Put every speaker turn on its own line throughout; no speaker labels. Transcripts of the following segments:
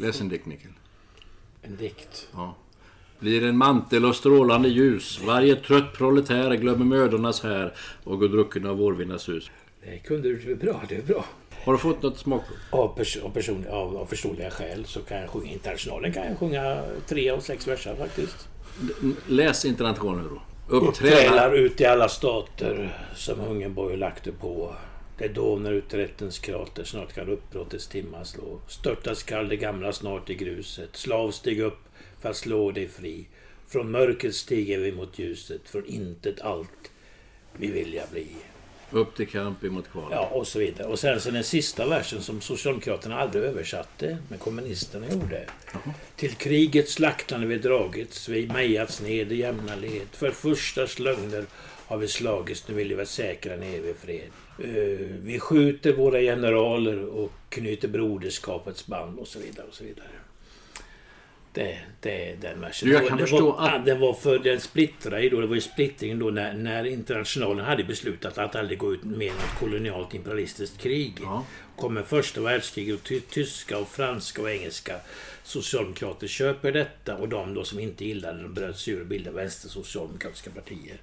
Läs en dikt, Mikael.
En dikt.
Ja. Blir en mantel av strålande ljus. Varje trött proletär glömmer mödornas här och går drucken av vårvindars hus.
Det kunde du bra. Det är bra.
Har du fått något smakprov?
Av, pers- av, person, av, av förståeliga skäl så kan jag sjunga Internationalen kan jag sjunga tre av sex verser faktiskt.
Läs internationalen då.
Uppträlar
Uppträda.
ut i alla stater som Hungerborg lagte på. Det dånar ut rättens krater, snart kan uppbrottets timma slå. Störtas skall det gamla snart i gruset. Slav stig upp för att slå dig fri. Från mörkret stiger vi mot ljuset, från intet allt vi vilja bli.
Upp till kamp emot kvalet.
Ja, och så vidare. Och sen så den sista versen som Socialdemokraterna aldrig översatte, men kommunisterna gjorde. Till krigets slaktande vi dragits, vi mejats ned i jämna led. För förstars lögner har vi slagits, nu vill vi vara säkra en evig fred. Eh, vi skjuter våra generaler och knyter broderskapets band och så vidare. och så vidare. Det, det är den versen.
Jag kan
det
förstå
var,
att-
Den var för den splittrade ju då. Det var ju splittringen då när, när internationalen hade beslutat att aldrig gå ut med något kolonialt imperialistiskt krig.
Ja.
Kommer första världskriget och ty tyska och franska och engelska socialdemokrater köper detta och de då som inte gillade det bröt sig ur och bildade vänstersocialdemokratiska partier.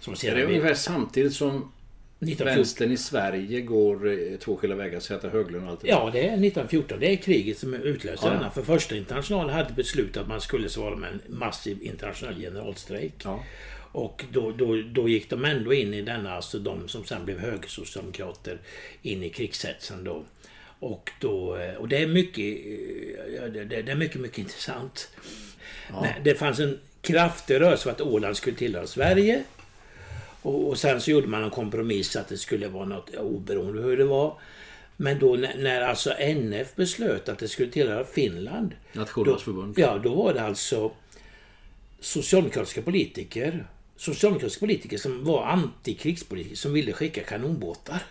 Som
Är
sedan
det
blev-
ungefär samtidigt som
1914
vänstern i Sverige går eh, två skilda vägar, Zäta Höglund och allt det
Ja, det är 1914. Det är kriget som utlöser
Ja, ja.
denna. För första internationalen hade beslutat att man skulle svara med en massiv internationell generalstrejk.
Ja.
Och då, då, då gick de ändå in i denna, alltså de som sen blev högersocialdemokrater, in i krigshetsen då. Och, då, eh, och det är mycket, eh, ja, det, är mycket, mycket intressant. Nej, Det fanns en kraftig rörelse för att Åland skulle tillhöra Sverige. Och, och sen så gjorde man en kompromiss att det skulle vara något oberoende hur det var. Men då när, när alltså NF beslöt att det skulle tillhöra Finland.
Nationernas förbund.
Ja, då var det alltså socialdemokratiska politiker. Socialdemokratiska politiker som var antikrigspolitiker som ville skicka kanonbåtar.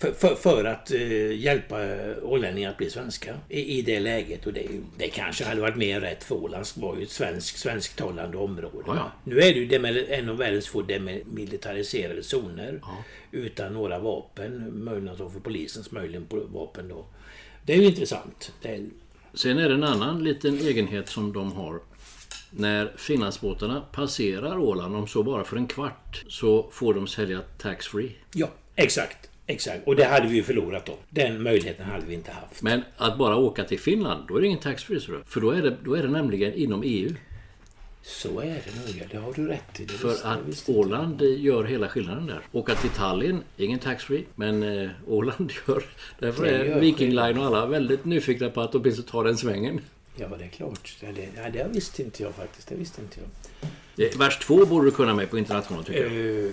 För, för, för att eh, hjälpa eh, ålänningar att bli svenska i, i det läget. Och det, det kanske hade varit mer rätt för Åland var ju ett svensk, svensktalande område.
Ja, ja.
Nu är det ju demil- en av världens få demilitariserade zoner. Utan några vapen. Möjligen för polisens möjligen på- vapen då. Det är ju intressant. Är,
Sen är det en annan liten egenhet som de har. När Finlandsbåtarna passerar Åland, om så bara för en kvart, så får de sälja tax-free.
ja, exakt. Exakt. Och det hade vi ju förlorat då. Den möjligheten hade vi inte haft.
Men att bara åka till Finland, då är det ingen tax-free. För då är, det, då är det nämligen inom EU.
Så är det nog. Det har du rätt i. Det
För
det
att. Åland gör hela skillnaden där. Åka till Tallinn, ingen tax-free. Men eh, Åland gör... Därför
Det
är Viking Line och alla väldigt nyfikna på att åtminstone ta den svängen.
Ja, det är klart. Ja, det, ja, det visste inte jag faktiskt. Det visste inte jag.
Vers 2 borde du kunna med på internationalen tycker jag.
Uh,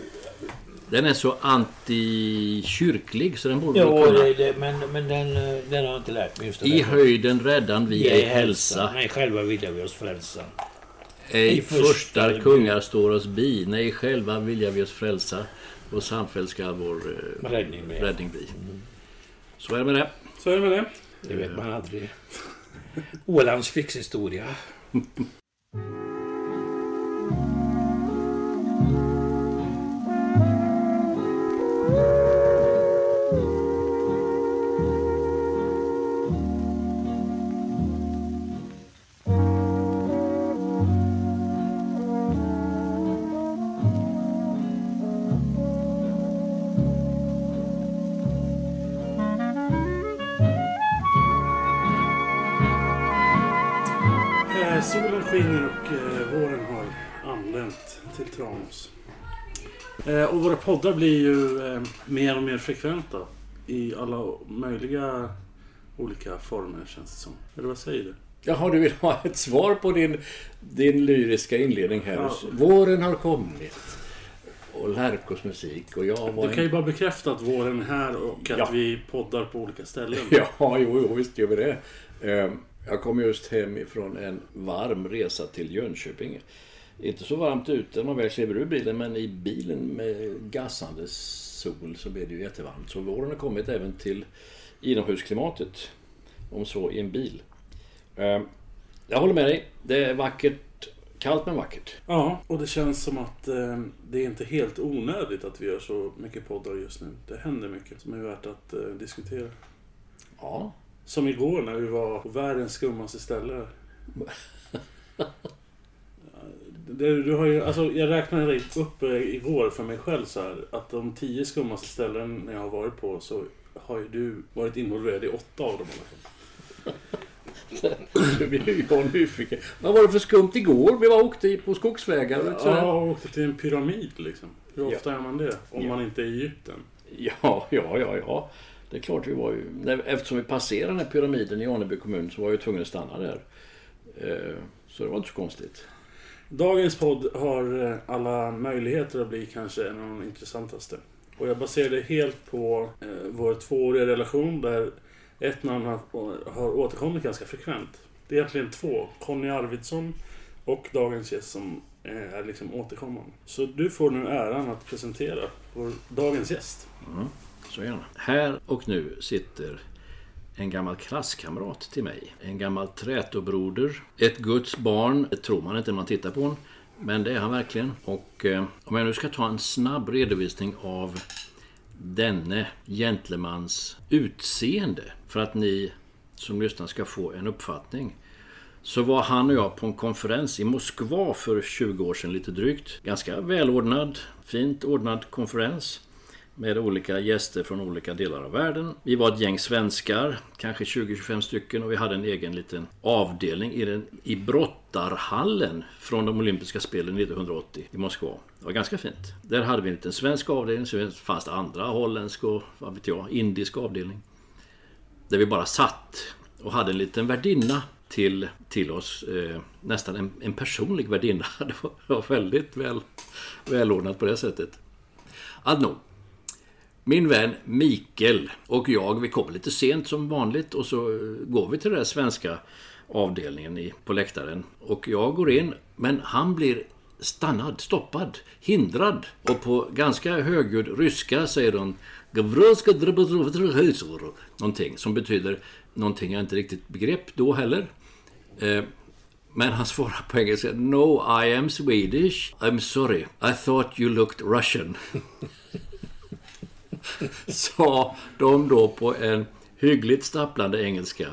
Den är så antikyrklig så den borde
jo,
kunna.
det, det, men, men den, eh, den har jag inte lärt mig just
I höjden räddan vi ej hälsa.
Nej, själva vilja vi oss frälsa.
Ej
I första
förstar kungar står oss bi. Nej, själva vilja vi oss frälsa. Och samfällt ska vår eh,
Räddning med.
räddning bli. Så är det med det.
Så är det med det.
Det vet man aldrig. Ålands krigshistoria.
Skiner och eh, våren har anlänt till Tranås. Eh, och våra poddar blir ju eh, mer och mer frekventa. i alla möjliga olika former känns det som. Eller vad säger du?
Jaha, du vill ha ett svar på din, din lyriska inledning här.
Ja.
Våren har kommit. Och Lärkos musik och jag var
Du kan ju bara bekräfta att våren är här och att
Ja.
vi poddar på olika ställen.
Ja, jo, jo, visst gör vi det. Eh, Jag kom just hem ifrån en varm resa till Jönköping. Inte så varmt ute när man väl kliver ur bilen, men i bilen med gassande sol så blir det ju jättevarmt. Så våren har kommit även till inomhusklimatet, om så i en bil. Eh, Jag håller med dig. Det är vackert. Kallt men vackert.
Ja, och det känns som att eh, det är inte helt onödigt att vi gör så mycket poddar just nu. Det händer mycket som är värt att eh, diskutera.
Ja,
Som igår när vi var på världens skummaste ställe. Det, du har ju, alltså, jag räknade upp eh, igår för mig själv så här, att de tio skummaste ställen jag har varit på så har ju du varit involverad i åtta av dem
nu blir jag nyfiken. Vad var det för skumt igår? Vi var åkte på skogsvägar. sådär.
Ja, och åkte till en pyramid liksom. Hur
Ja.
ofta gör man det? Om
Ja.
man inte är i Egypten.
Ja, ja, ja, ja. Det är klart vi var ju... Eftersom vi passerade den här pyramiden i Aneby kommun så var jag ju tvungen att stanna där. Eh, Så det var inte så konstigt.
Dagens podd har eh, alla möjligheter att bli kanske en av de intressantaste. Och jag baserar det helt på eh, vår tvååriga relation där ett namn har, har återkommit ganska frekvent. Det är egentligen två. Conny Arvidsson och dagens gäst som är liksom återkommande. Så du får nu äran att presentera vår dagens gäst.
Så gärna. Här och nu sitter en gammal klasskamrat till mig. En gammal trätobroder. Ett Guds barn. Det tror man inte när man tittar på honom. Men det är han verkligen. Och eh, om jag nu ska ta en snabb redovisning av denne gentlemans utseende för att ni som lyssnar ska få en uppfattning. Så var han och jag på en konferens i Moskva för 20 år sedan lite drygt. Ganska välordnad, fint ordnad konferens med olika gäster från olika delar av världen. Vi var ett gäng svenskar, kanske 20-25 stycken och vi hade en egen liten avdelning i, den, i brottarhallen från de olympiska spelen 1980 i Moskva. Det var ganska fint. Där hade vi en liten svensk avdelning, så fanns det andra, holländsk och vad vet jag, indisk avdelning. Där vi bara satt och hade en liten värdinna till, till oss. Eh, nästan en, en personlig värdinna. Det var, väldigt väl, välordnat på det sättet. Alltnog. Min vän Mikael och jag, vi kommer lite sent som vanligt och så går vi till den svenska avdelningen i, på läktaren. Och jag går in, men han blir stannad, stoppad, hindrad. Och på ganska högljudd ryska säger de Någonting som betyder någonting jag inte riktigt begrep då heller. Eh, men han svarar på engelska. No, I am Swedish. I'm sorry. I thought you looked Russian. Sa de då på en hyggligt stapplande engelska.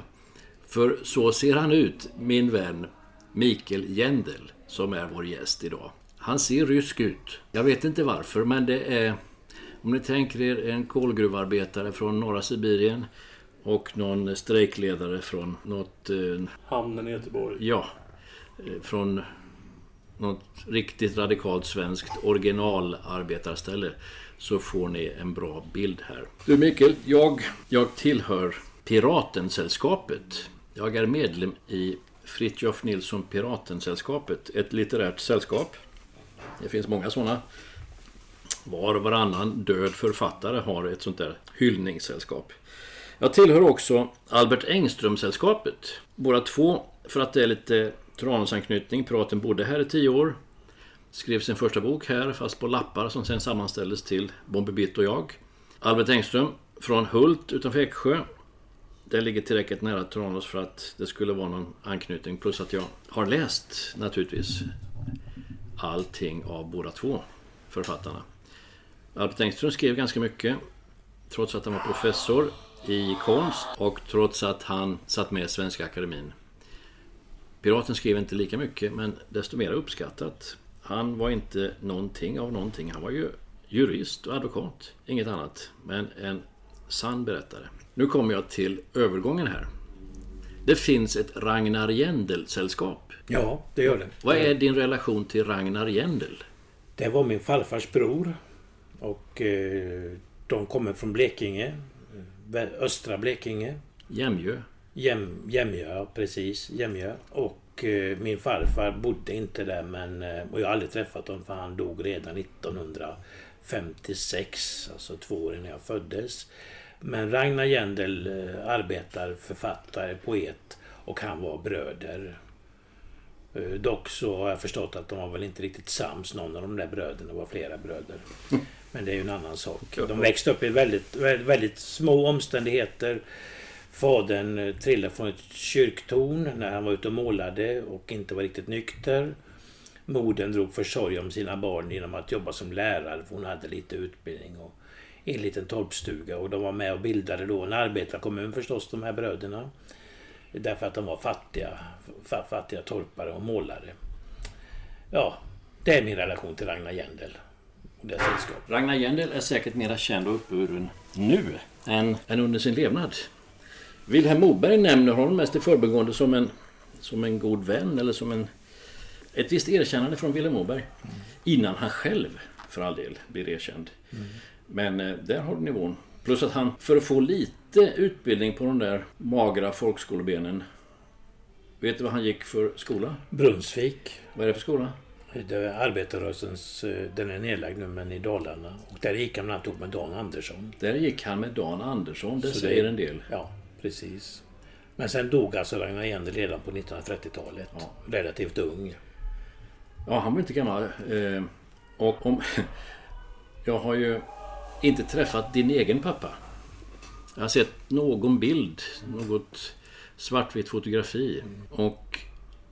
För så ser han ut, min vän Mikael Jendel, som är vår gäst idag. Han ser rysk ut. Jag vet inte varför, men det är... Om ni tänker er en kolgruvarbetare från norra Sibirien och någon strejkledare från något... Eh,
Hamnen i Göteborg.
ja, eh, från något riktigt radikalt svenskt originalarbetarställe så får ni en bra bild här. Du Mikael, jag, jag tillhör Piratensällskapet. Jag är medlem i Fritjof Nilsson Piratensällskapet, ett litterärt sällskap. Det finns många sådana. Var och varannan död författare har ett sånt där hyllningssällskap. Jag tillhör också Albert Engström-sällskapet. Båda två, för att det är lite Tranåsanknytning. Piraten bodde här i tio år. Skrev sin första bok här, fast på lappar som sen sammanställdes till Bombi Bitt och jag. Albert Engström från Hult utanför Eksjö. Det ligger tillräckligt nära Tranås för att det skulle vara någon anknytning. Plus att jag har läst naturligtvis allting av båda två författarna. Albert Engström skrev ganska mycket. Trots att han var professor i konst och trots att han satt med i Svenska Akademin. Piraten skrev inte lika mycket men desto mer uppskattat. Han var inte någonting av någonting. Han var ju jurist och advokat. Inget annat. Men en sann berättare. Nu kommer jag till övergången här. Det finns ett Ragnar Jendel-sällskap.
Ja, det gör det.
Vad är din relation till Ragnar Jendel?
Det var min farfars bror. Och eh, de kommer från Blekinge. östra Blekinge.
Jämjö.
Jäm, Jämjö, precis. Jämjö. Och eh, min farfar bodde inte där men... Eh, och jag har aldrig träffat honom för han dog redan 1956. Alltså två år innan jag föddes. Men Ragnar Jändel, eh, arbetar, författare, poet. Och han var bröder. Dock så har jag förstått att de var väl inte riktigt sams, någon av de där bröderna. Var flera bröder. Men det är ju en annan sak. De växte upp i väldigt, väldigt små omständigheter. Fadern eh, trillade från ett kyrktorn när han var ute och målade och inte var riktigt nykter. Modern drog försorg om sina barn genom att jobba som lärare för hon hade lite utbildning och en liten torpstuga och de var med och bildade då en arbetarkommun förstås de här bröderna. Därför att de var fattiga, fa- fattiga torpare och målare. Ja, det är min relation till Ragnar Jändel och deras sällskap.
Ragnar Jändel är säkert mera känd och uppburen nu än, än under sin levnad. Wilhelm Moberg nämner honom mest i förbigående som en, som en god vän eller som en, ett visst erkännande från Wilhelm Moberg. Innan han själv, för all del, blir erkänd. Men eh, där har du nivån. Plus att han, för att få lite utbildning på de där magra folkskolebenen. Vet du vad han gick för skola?
Brunnsvik.
Vad är det för skola?
Det är arbetarrörelsens, eh, den är nedlagd nu men i Dalarna. Och där gick han bland annat med Dan Andersson.
Där gick han med Dan Andersson. Det
Så
säger
det-
en del.
Ja, precis. Men sen dog alltså Ragnar Jändel redan på 1930-talet. Relativt ung.
Ja, han var inte gammal. Eh, och om... Jag har ju inte träffat din egen pappa. Jag har sett någon bild, något svartvitt fotografi. Och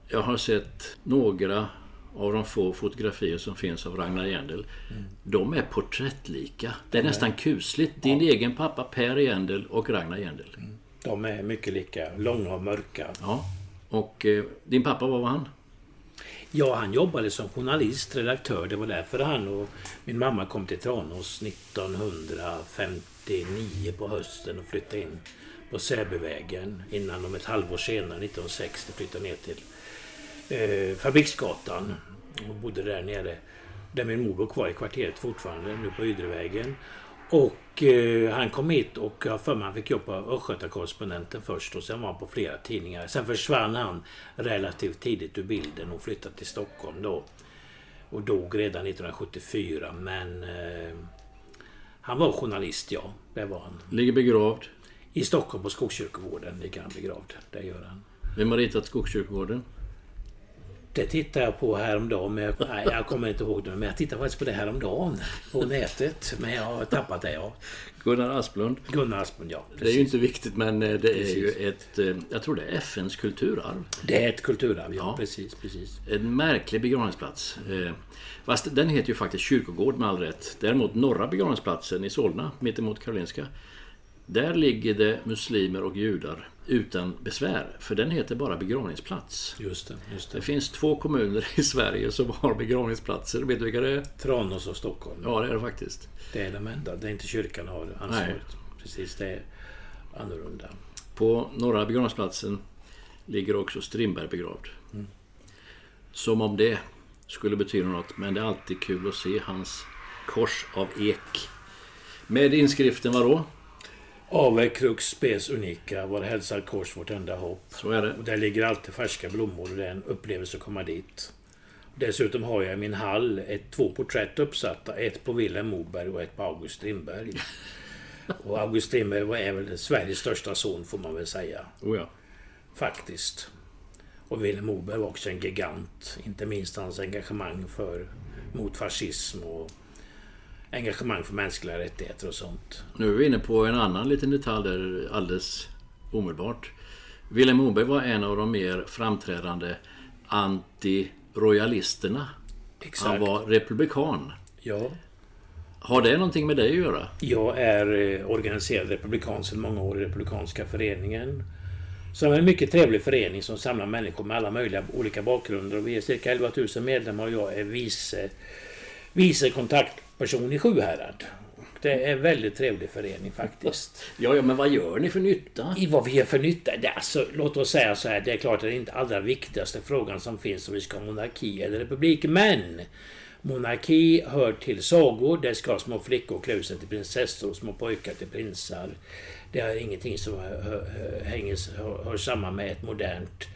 jag har sett några av de få fotografier som finns av Ragnar Jändel. De är porträttlika. Det är nästan kusligt. Din egen pappa Per Jändel och Ragnar Jändel.
De är mycket lika. Långa och mörka.
Ja. Och eh, din pappa, vad var han?
Ja, han jobbade som journalist, redaktör. Det var därför han och min mamma kom till Tranås 1959 på hösten och flyttade in på Säbyvägen innan de ett halvår senare, 1960, flyttade ner till eh, Fabriksgatan och bodde där nere. Där min mor bor kvar i kvarteret fortfarande, nu på Ydrevägen. Och eh, han kom hit och jag för mig han fick jobb på Östgöta-Correspondenten först och sen var han på flera tidningar. Sen försvann han relativt tidigt ur bilden och flyttade till Stockholm då. Och dog redan 1974 men eh, han var journalist ja, det var han.
Ligger begravd.
I Stockholm på Skogskyrkogården ligger han begravd. Det gör han.
Vem har ritat Skogskyrkogården?
Det tittade jag på häromdagen, men jag, nej, jag kommer inte ihåg det. Men jag tittade faktiskt på det häromdagen på nätet. Men jag har tappat det, ja.
Gunnar Asplund.
Gunnar Asplund, ja.
Det är ju inte viktigt men eh, det är ju ett... eh, Jag tror det är FNs kulturarv.
Det är ett kulturarv, ja.
Ja.
Precis, precis.
En märklig begravningsplats. Eh, Fast den heter ju faktiskt kyrkogård med all rätt. Däremot norra begravningsplatsen i Solna, mittemot Karolinska. Där ligger det muslimer och judar utan besvär. För den heter bara begravningsplats.
Just det, just
Det
det.
finns två kommuner i Sverige som har begravningsplatser. Vet du vilka det är?
Tranås och Stockholm.
Ja, det är det faktiskt.
Det är de enda. Det är inte kyrkan har ansvaret. Precis, det är annorlunda.
På norra begravningsplatsen ligger också Strindberg begravd. Som om det skulle betyda något, men det är alltid kul att se hans kors av ek. Med inskriften vadå?
Ave crux spes unica, var hälsar kors vårt enda hopp.
Så är det.
Och där ligger alltid färska blommor och det är en upplevelse att komma dit. Dessutom har jag i min hall ett, två porträtt uppsatta. Ett på Vilhelm Moberg och ett på August Strindberg. Och August Strindberg var- väl Sveriges största son får man väl säga.
Oh ja.
Faktiskt. Och Vilhelm Moberg var också en gigant. Inte minst hans engagemang för, mot fascism och engagemang för mänskliga rättigheter och sånt.
Nu är vi inne på en annan liten detalj där alldeles omedelbart. Vilhelm Moberg var en av de mer framträdande anti-royalisterna.
Exakt.
Han var republikan.
Ja.
Har det någonting med dig att göra?
Jag är eh, organiserad republikan sedan många år i Republikanska föreningen. Som är en mycket trevlig förening som samlar människor med alla möjliga olika bakgrunder. Och vi är cirka 11 000 medlemmar och jag är vice, vice kontaktperson i Sjuhärad. Det är en väldigt trevlig förening faktiskt.
Ja, ja, men vad gör ni för nytta?
I vad vi gör för nytta? Det alltså, låt oss säga så här, det är klart att det är inte allra viktigaste frågan som finns om vi ska ha monarki eller republik. Men Monarki hör till sagor. Där ska små flickor klä sig till prinsessor och små pojkar till prinsar. Det är ingenting som hänger, hör, hör samman med ett modernt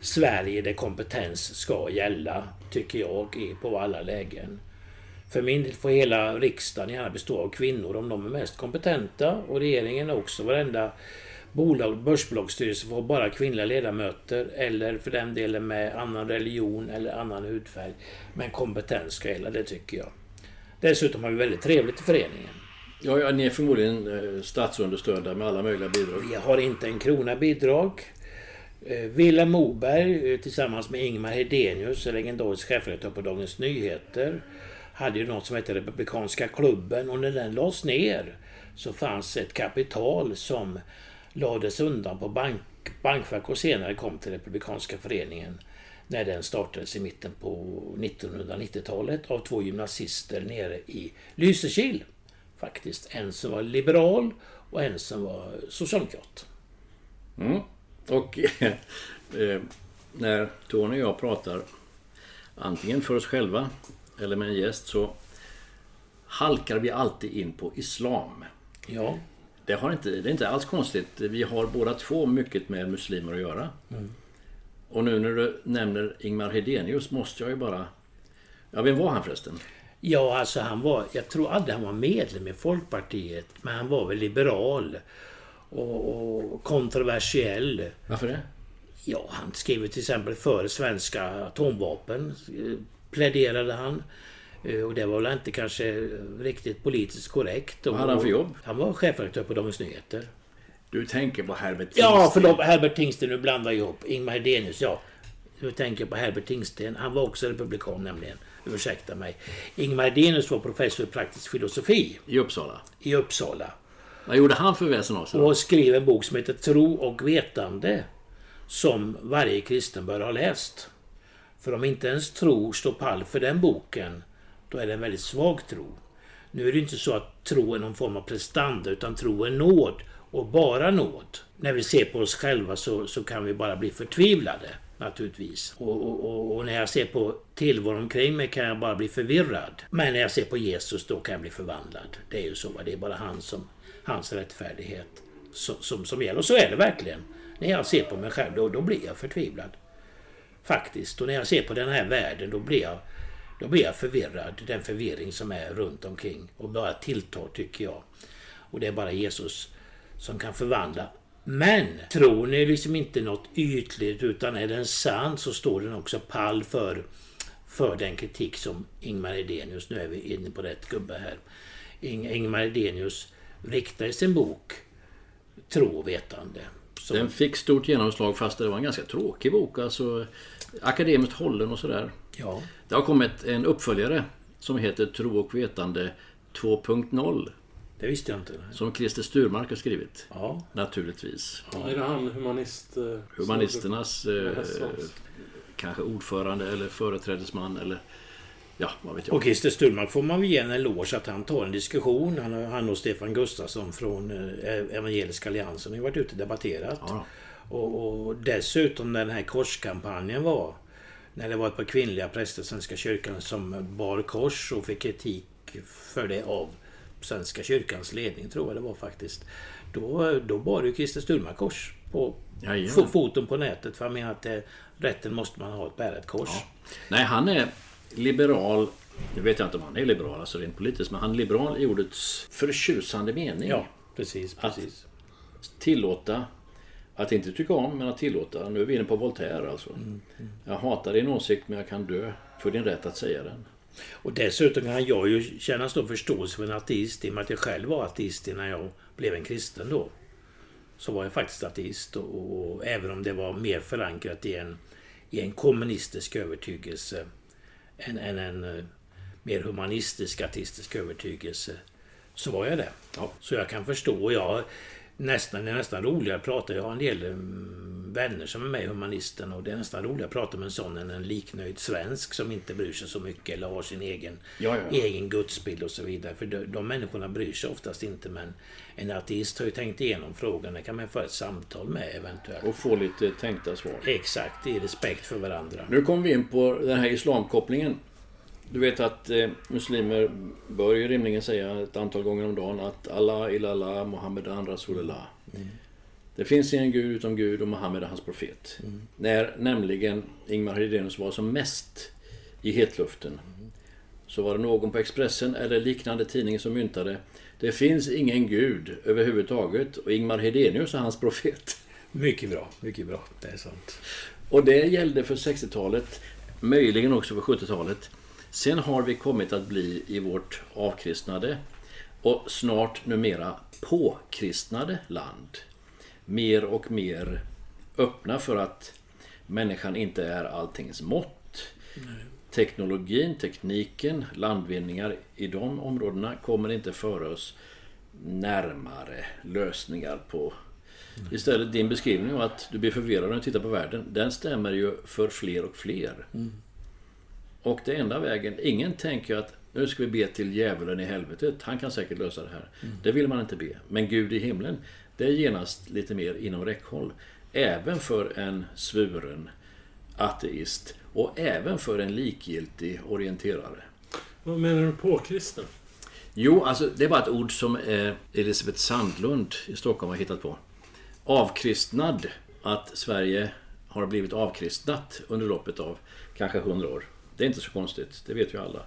Sverige där kompetens ska gälla, tycker jag, på alla lägen. För min del får hela riksdagen gärna bestå av kvinnor om de är mest kompetenta och regeringen också. Varenda bolag, börsbolagsstyrelse får bara kvinnliga ledamöter eller för den delen med annan religion eller annan hudfärg. Men kompetens ska gälla, det tycker jag. Dessutom har vi väldigt trevligt i föreningen.
Ja, ja, ni är förmodligen eh, statsunderstödda med alla möjliga bidrag.
Vi har inte en krona bidrag. Eh, Willem Moberg eh, tillsammans med Ingmar Hedenius, legendarisk chefredaktör på Dagens Nyheter, hade ju något som hette Republikanska klubben och när den lades ner så fanns ett kapital som lades undan på bank, bankfack och senare kom till Republikanska föreningen när den startades i mitten på 1990-talet av två gymnasister nere i Lysekil. Faktiskt. En som var liberal och en som var socialdemokrat.
Mm. Och eh, när Tony och jag pratar antingen för oss själva eller med en gäst så halkar vi alltid in på Islam.
Ja.
Det, har inte, det är inte alls konstigt. Vi har båda två mycket med muslimer att göra. Mm. Och nu när du nämner Ingmar Hedenius måste jag ju bara... Ja, vem var han förresten?
Ja, alltså han var... Jag tror aldrig han var medlem i Folkpartiet. Men han var väl liberal. Och, och kontroversiell.
Varför det?
Ja, han skrev till exempel för svenska atomvapen. Pläderade han. Eh, och det var väl inte kanske riktigt politiskt korrekt.
Vad hade han för jobb?
Han var chefredaktör på Dagens Nyheter.
Du tänker på Herbert Tingsten?
Ja, förlåt. Herbert Tingsten. Nu blandar jag ihop. Ingmar Hedenius, ja. Du tänker på Herbert Tingsten. Han var också republikan nämligen. Ursäkta mig. Ingmar Hedenius var professor i praktisk filosofi.
I Uppsala?
I Uppsala.
Vad gjorde han för väsen av sig?
Och skrev en bok som heter Tro och vetande. Som varje kristen bör ha läst. För om inte ens tro står pall för den boken då är det en väldigt svag tro. Nu är det inte så att tro är någon form av prestanda, utan tro är nåd. Och bara nåd. När vi ser på oss själva så, så kan vi bara bli förtvivlade. Naturligtvis. Och, och, och, när jag ser på tillvaron omkring mig kan jag bara bli förvirrad. Men när jag ser på Jesus då kan jag bli förvandlad. Det är ju så. Det är bara han som, hans rättfärdighet som, som, som gäller. Och så är det verkligen. När jag ser på mig själv då, då blir jag förtvivlad. Faktiskt. Och när jag ser på den här världen då blir jag då blir jag förvirrad. Den förvirring som är runt omkring och bara tilltar tycker jag. Och det är bara Jesus som kan förvandla. Men tron är liksom inte något ytligt utan är den sann så står den också pall för, för den kritik som Ingmar Edenius, nu är vi inne på rätt gubbe här. Ingmar Edenius riktar i sin bok Tro och vetande.
Som... Den fick stort genomslag fast det var en ganska tråkig bok. Alltså akademiskt hållen och sådär.
Ja.
Det har kommit en uppföljare som heter Tro och vetande 2.0.
Det visste jag inte.
Som Christer Sturmark har skrivit.
Ja.
Naturligtvis.
Ja. Är det han humanist... Eh,
Humanisternas eh, kanske ordförande eller företrädesman eller Ja, vad vet jag.
Och Christer Sturmark får man väl ge en eloge att han tar en diskussion. Han, han och Stefan Gustafsson från eh, Evangeliska Alliansen har ju varit ute och debatterat. Ja. Och, och, dessutom den här korskampanjen var när det var ett par kvinnliga präster i Svenska kyrkan som bar kors och fick kritik för det av Svenska kyrkans ledning, tror jag det var faktiskt. Då, då bar ju Christer Sturmark kors på Jajamän. foten på nätet. För han menar att det, rätten måste man ha att bära ett kors. Ja.
Nej, han är liberal. Nu vet jag inte om han är liberal, alltså rent politiskt. Men han är liberal i ordets förtjusande mening.
Ja, precis. precis.
Att tillåta att inte tycka om, men att tillåta. Nu är vi inne på Voltaire alltså. Mm, mm. Jag hatar din åsikt, men jag kan dö för din rätt att säga den.
Och dessutom kan jag ju känna stor förståelse för en ateist i och med att jag själv var ateist innan jag blev en kristen då. Så var jag faktiskt ateist och, och även om det var mer förankrat i en, i en kommunistisk övertygelse än, än en eh, mer humanistisk artistisk övertygelse så var jag det. Ja. Så jag kan förstå. Jag nästan, det är nästan roligare att prata. Jag har en del mm, vänner som är med i Humanisten och det är nästan roligare att prata med en sån än en liknöjd svensk som inte bryr sig så mycket eller har sin egen, ja, ja. egen gudsbild och så vidare. För de, de människorna bryr sig oftast inte men en ateist har ju tänkt igenom frågan. Det kan man föra ett samtal med eventuellt.
Och få lite tänkta svar.
Exakt, i respekt för varandra.
Nu kommer vi in på den här islamkopplingen. Du vet att eh, muslimer bör ju rimligen säga ett antal gånger om dagen att Allah ilallah Muhammedan Rasulullah. Mm. Det finns ingen gud utom Gud och Muhammed är hans profet. Mm. När nämligen Ingmar Hedenius var som mest i hetluften mm. så var det någon på Expressen eller liknande tidning som myntade Det finns ingen gud överhuvudtaget och Ingmar Hedenius är hans profet.
Mycket bra, mycket bra. Det är sant.
Och det gällde för 60-talet, möjligen också för 70-talet. Sen har vi kommit att bli i vårt avkristnade och snart numera påkristnade land mer och mer öppna för att människan inte är alltings mått. Nej. Teknologin, tekniken, landvinningar i de områdena kommer inte föra oss närmare lösningar på Nej. Istället din beskrivning av att du blir förvirrad när du tittar på världen, den stämmer ju för fler och fler. Mm. Och det enda vägen, ingen tänker att nu ska vi be till djävulen i helvetet, han kan säkert lösa det här. Mm. Det vill man inte be. Men Gud i himlen, det är genast lite mer inom räckhåll. Även för en svuren ateist och även för en likgiltig orienterare.
Vad menar du på kristen?
Jo, alltså det är bara ett ord som eh, Elisabeth Sandlund i Stockholm har hittat på. Avkristnad. Att Sverige har blivit avkristnat under loppet av kanske hundra år. Det är inte så konstigt, det vet ju alla.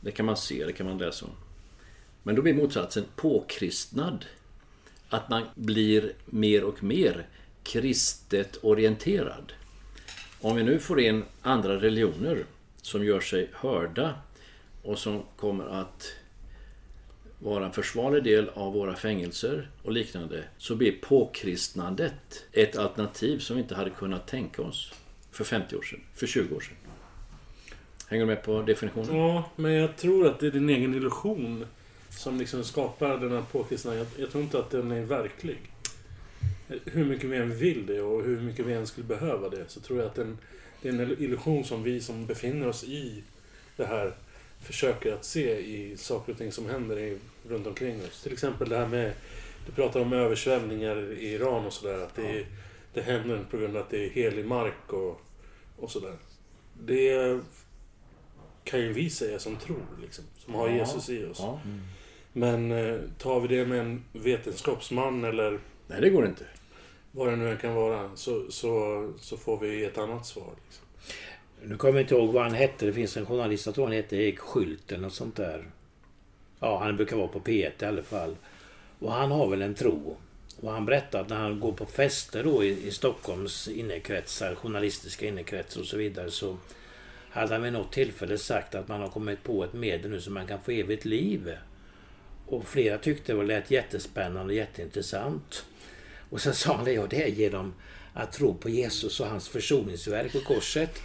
Det kan man se, det kan man läsa om. Men då blir motsatsen påkristnad att man blir mer och mer kristet orienterad. Om vi nu får in andra religioner som gör sig hörda och som kommer att vara en försvarlig del av våra fängelser och liknande så blir påkristnandet ett alternativ som vi inte hade kunnat tänka oss för 50 år sedan, för 20 år sedan. Hänger du med på definitionen?
Ja, men jag tror att det är din egen illusion som liksom skapar den här påkristna. Jag, jag tror inte att den är verklig. Hur mycket vi än vill det och hur mycket vi än skulle behöva det så tror jag att den, det är en illusion som vi som befinner oss i det här försöker att se i saker och ting som händer i, runt omkring oss. Till exempel det här med, du pratar om översvämningar i Iran och sådär. Att det, ja. det händer på grund av att det är helig mark och, och sådär. Det kan ju vi säga som tror, liksom, som har. Jesus i oss. Mm. Men eh, tar vi det med en vetenskapsman eller...
Nej, det går inte.
Vad det nu än kan vara, så, så, så får vi ett annat svar. Liksom.
Nu kommer jag inte ihåg vad han hette. Det finns en journalist, jag tror han heter Erik Skylt eller något sånt där. Ja, han brukar vara på P1 i alla fall. Och han har väl en tro. Och han berättar att när han går på fester då i, i Stockholms innekretsar, journalistiska innekretsar och så vidare, så hade han vid något tillfälle sagt att man har kommit på ett medel nu som man kan få evigt liv. Och flera tyckte det lät jättespännande och jätteintressant. Och sen sa han det, ja det är genom att tro på Jesus och hans försoningsverk på korset.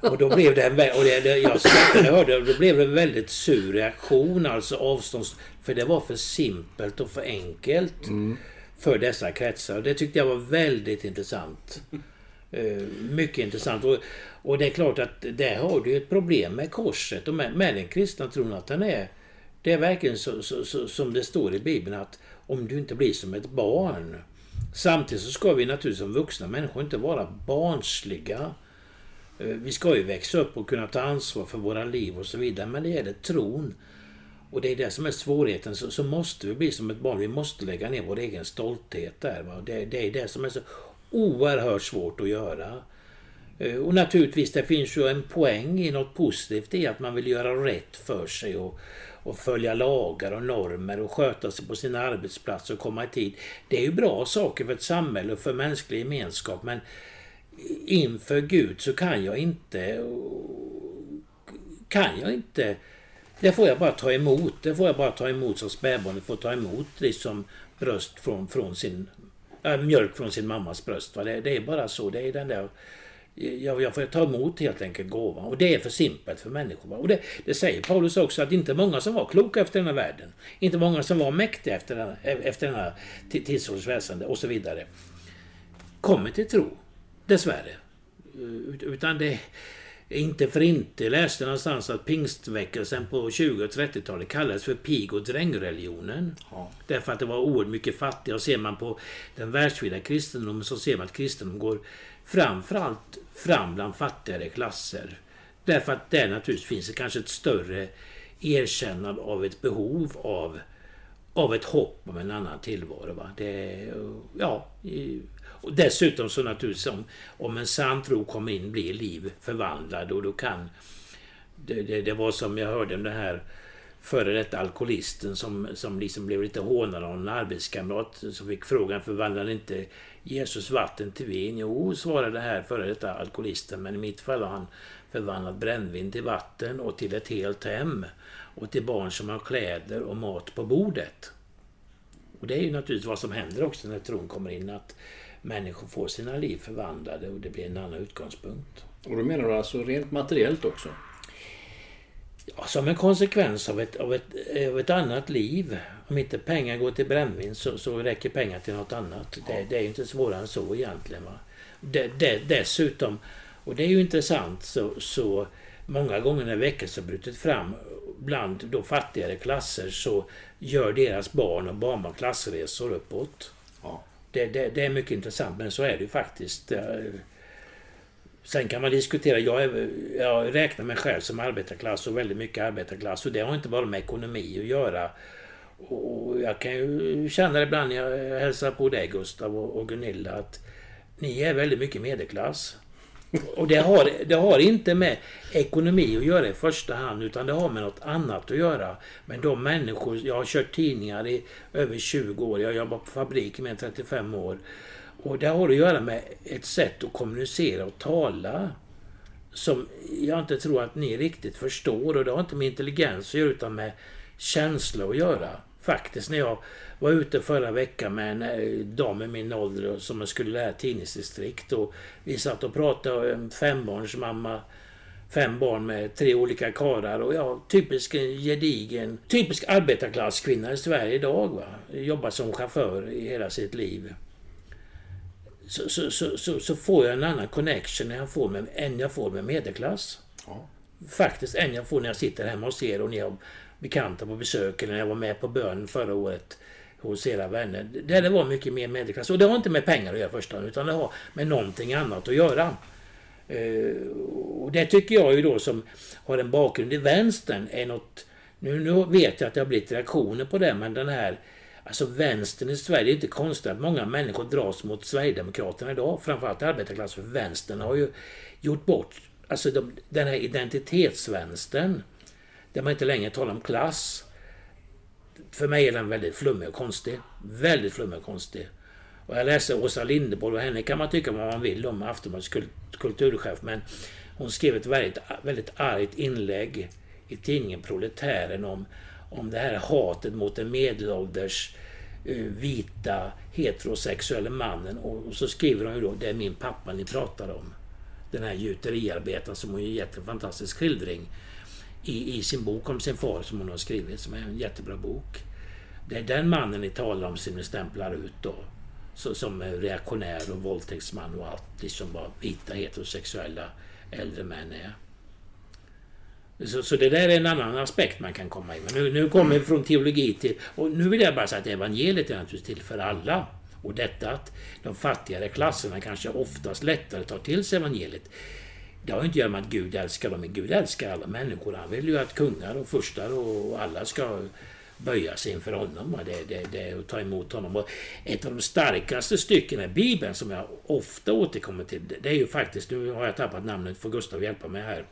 Och då blev det en, och det, jag skrattade hörde, då blev det en väldigt sur reaktion, alltså avstånds... För det var för simpelt och för enkelt mm. för dessa kretsar. Och det tyckte jag var väldigt intressant. Uh, mycket intressant. Och, och, det är klart att där har du ett problem med korset och med, med den kristna tron att den är det är verkligen så, så, så, som det står i Bibeln att om du inte blir som ett barn. Samtidigt så ska vi naturligtvis som vuxna människor inte vara barnsliga. Eh, vi ska ju växa upp och kunna ta ansvar för våra liv och så vidare. Men det gäller tron. Och det är det som är svårigheten. Så, så måste vi bli som ett barn. Vi måste lägga ner vår egen stolthet där. Va? Det, det är det som är så oerhört svårt att göra. Eh, och naturligtvis, det finns ju en poäng i något positivt i att man vill göra rätt för sig och och följa lagar och normer och sköta sig på sina arbetsplatser och komma i tid. Det är ju bra saker för ett samhälle och för mänsklig gemenskap men inför Gud så kan jag inte kan jag inte det får jag bara ta emot. Det får jag bara ta emot som spädbarnet får ta emot liksom bröst från, från sin äh, mjölk från sin mammas bröst. Va? Det, det är bara så. Det är den där jag, jag får ta emot helt enkelt gåvan. Och det är för simpelt för människor. Och det, det säger Paulus också, att inte många som var kloka efter den här världen. Inte många som var mäktiga efter den, efter den här tidsålderns väsende och så vidare. Kommer till tro. Dessvärre. Utan det inte för inte. Jag läste någonstans att pingstväckelsen på 20 och 30-talet kallades för pig och drängreligionen. Ja. Därför att det var oerhört mycket fattiga. Och ser man på den världsvida kristendomen så ser man att kristendom går framförallt fram bland fattigare klasser. Därför att det naturligtvis finns det kanske ett större erkännande av ett behov av, av ett hopp om en annan tillvaro. Va? Det, ja, och dessutom så naturligtvis om, om en sann tro kommer in blir liv förvandlad och då kan... Det, det, det var som jag hörde om den här före detta alkoholisten som, som liksom blev lite hånad av en arbetskamrat som fick frågan förvandlade inte Jesus vatten till vin? Jo, svarade här före detta alkoholisten, men i mitt fall har han förvandlat brännvin till vatten och till ett helt hem och till barn som har kläder och mat på bordet. Och det är ju naturligtvis vad som händer också när tron kommer in, att människor får sina liv förvandlade och det blir en annan utgångspunkt.
Och då menar du alltså rent materiellt också?
Ja, som en konsekvens av ett, av, ett, av ett annat liv. Om inte pengar går till brännvin så, så räcker pengar till något annat. Det, det är inte svårare än så egentligen. Va? Det, det, dessutom, och det är ju intressant, så, så många gånger när väckelsen brutit fram bland då fattigare klasser så gör deras barn och barnbarn klassresor uppåt. Ja. Det, det, det, är mycket intressant, men så är det ju faktiskt. Sen kan man diskutera, jag, är, jag räknar mig själv som arbetarklass och väldigt mycket arbetarklass och det har inte bara med ekonomi att göra. Och jag kan ju känna ibland när jag hälsar på dig Gustav och Gunilla att ni är väldigt mycket medelklass. Och det har, det har inte med ekonomi att göra i första hand utan det har med något annat att göra. Men de människor, jag har kört tidningar i över 20 år, jag har jobbat på fabrik i mer än 35 år. Och det har att göra med ett sätt att kommunicera och tala som jag inte tror att ni riktigt förstår och det har inte med intelligens att göra utan med känsla att göra. Faktiskt när jag var ute förra veckan med en eh, dam i min ålder som skulle lära tidningsdistrikt och vi satt och pratade om fembarnsmamma fem barn med tre olika karlar och ja, typisk gedigen, typisk arbetarklasskvinna i Sverige idag. Va? Jobbar som chaufför i hela sitt liv så, så, så, så, får jag en annan connection jag får med, än jag får med medelklass. Ja. Faktiskt än jag får när jag sitter hemma hos er och ni har bekanta på besök eller när jag var med på bön förra året hos era vänner. Där det var mycket mer medelklass. Och det har inte med pengar att göra första utan det har med någonting annat att göra. Uh, och det tycker jag ju då som har en bakgrund i vänstern är något... Nu, nu vet jag att det har blivit reaktioner på det men den här Alltså vänstern i Sverige, det är inte konstigt att många människor dras mot Sverigedemokraterna idag. Framförallt arbetarklassen. För vänstern har ju gjort bort alltså de, den här identitetsvänstern. Där man inte längre talar om klass. För mig är den väldigt flummig och konstig. Väldigt flummig och konstig. Och jag läser Åsa Linderborg och henne kan man tycka vad man vill om, Aftonbladets kulturchef. Men hon skrev ett väldigt, väldigt argt inlägg i tidningen Proletären om om det här hatet mot den medelålders eh, vita heterosexuella mannen. Och, så skriver hon ju då, det är min pappa ni pratar om. Den här gjuteriarbetaren som hon ju gett en fantastisk skildring i, i sin bok om sin far som hon har skrivit, som är en jättebra bok. Det är den mannen ni talar om som ni stämplar ut då. Så, som reaktionär och våldtäktsman och allt, liksom vad vita heterosexuella äldre män är. Så, så, det där är en annan aspekt man kan komma in med. Nu, nu kommer vi från teologi till... Och nu vill jag bara säga att evangeliet är naturligtvis till för alla. Och detta att de fattigare klasserna kanske oftast lättare tar till sig evangeliet. Det har ju inte att göra med att Gud älskar dem, men Gud älskar alla människor. Han vill ju att kungar och furstar och alla ska böja sig inför honom. Det, det, det, och ta emot honom. Och ett av de starkaste styckena i Bibeln som jag ofta återkommer till, det är ju faktiskt, nu har jag tappat namnet, får Gustav hjälpa mig här.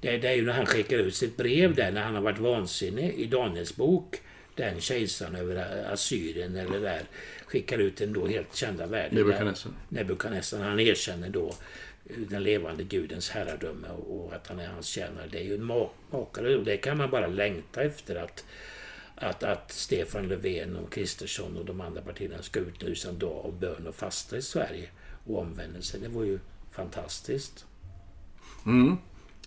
Det, det är ju när han skickar ut sitt brev där, när han har varit vansinnig i Daniels bok. Den kejsaren över Assyrien eller där skickar ut den då helt kända världen.
Nebukadnessar.
Nebukadnessar. Han erkänner då den levande gudens herradöme och att han är hans tjänare. Det är ju en makare och det kan man bara längta efter att att, att Stefan Löfven och Kristersson och de andra partierna ska utlysa en dag av bön och fasta i Sverige och omvändelse. Det var ju fantastiskt.
Mm.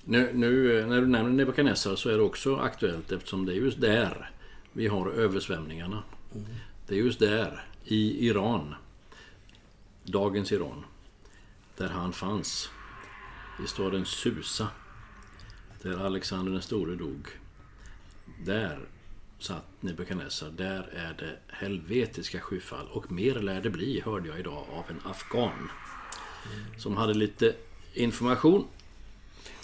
Nu, nu när du nämner Nebukadnessar så är det också aktuellt eftersom det är just där vi har översvämningarna. Mm. Det är just där, i Iran, dagens Iran, där han fanns. I staden Susa, där Alexander den store dog. Där satt Nebukadnessar. Där är det helvetiska skyfall och mer lär det bli, hörde jag idag, av en afghan. Mm. Som hade lite information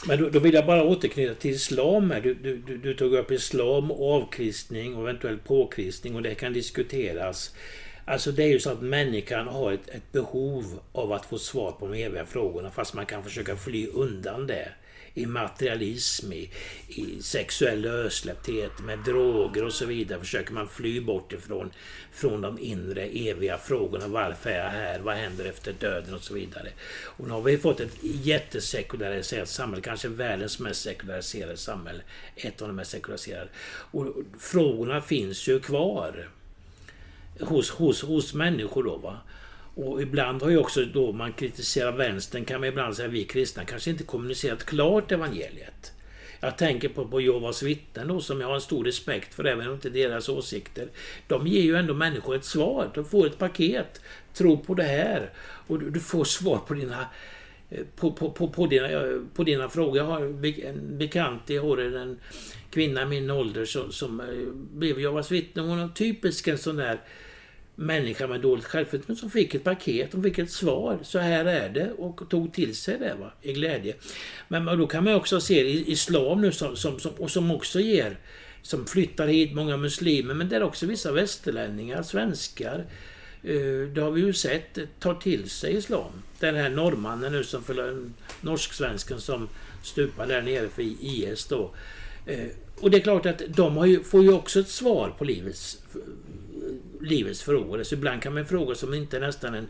men då, då vill jag bara återknyta till islam. Här. Du, du, du, du tog upp islam avkristning och eventuellt påkristning och det kan diskuteras. Alltså det är ju så att människan har ett, ett behov av att få svar på de eviga frågorna fast man kan försöka fly undan det i materialism, i, i sexuell ödsläppthet, med droger och så vidare försöker man fly bort ifrån från de inre eviga frågorna. Varför är jag här? Vad händer efter döden? Och så vidare. Och nu har vi fått ett jättesekulariserat samhälle, kanske världens mest sekulariserade samhälle. Ett av de mest sekulariserade. Och frågorna finns ju kvar hos, hos, hos människor då. Va? Och ibland har ju också då man kritiserar vänstern kan man ibland säga att vi kristna kanske inte kommunicerat klart evangeliet. Jag tänker på, på Jehovas vittnen då, som jag har en stor respekt för, även om inte deras åsikter. De ger ju ändå människor ett svar. De får ett paket. Tro på det här. Och du, du får svar på dina eh, på, på, på, på, dina, eh, på dina frågor. Jag har en bekant i Åre, en kvinna i min ålder som, som eh, blev Jehovas vittne. Hon är typisk en sån där människa med dåligt självförtroende som fick ett paket, hon fick ett svar. Så här är det och tog till sig det va, i glädje. Men då kan man också se islam nu som, som, som, och som också ger som flyttar hit många muslimer, men det är också vissa västerlänningar, svenskar, eh, det har vi ju sett, tar till sig islam. Den här norrmannen nu som norsk-svensken som stupar där nere för IS då. Eh, och det är klart att de ju, får ju också ett svar på livets livets frågor. Så ibland kan man fråga sig om inte nästan en,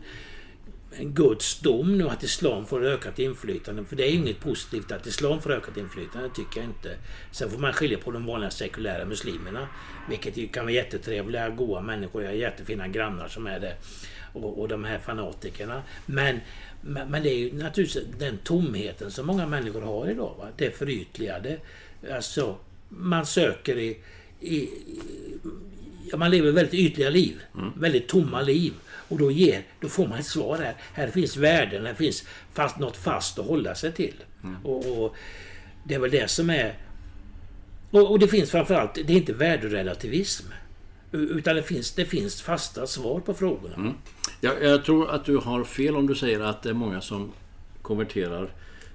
en Guds dom nu att islam får ökat inflytande. För det är inget positivt att islam får ökat inflytande, tycker jag inte. Sen får man skilja på de vanliga sekulära muslimerna. Vilket ju kan vara jättetrevliga, goa människor. Jag har jättefina grannar som är det. Och, och de här fanatikerna. Men, men, det är ju naturligtvis den tomheten som många människor har idag. Va? Det förytligade. Alltså, man söker i, i ja, man lever väldigt ytliga liv. Mm. Väldigt tomma liv. Och då, ger, då får man ett svar här. Här finns värden, här finns fast, något fast att hålla sig till. Mm. Och, och, Det är väl det som är... Och, och det finns framförallt, det är inte värderelativism. Utan det finns, det finns fasta svar på frågorna. Mm.
Jag, jag tror att du har fel om du säger att det är många som konverterar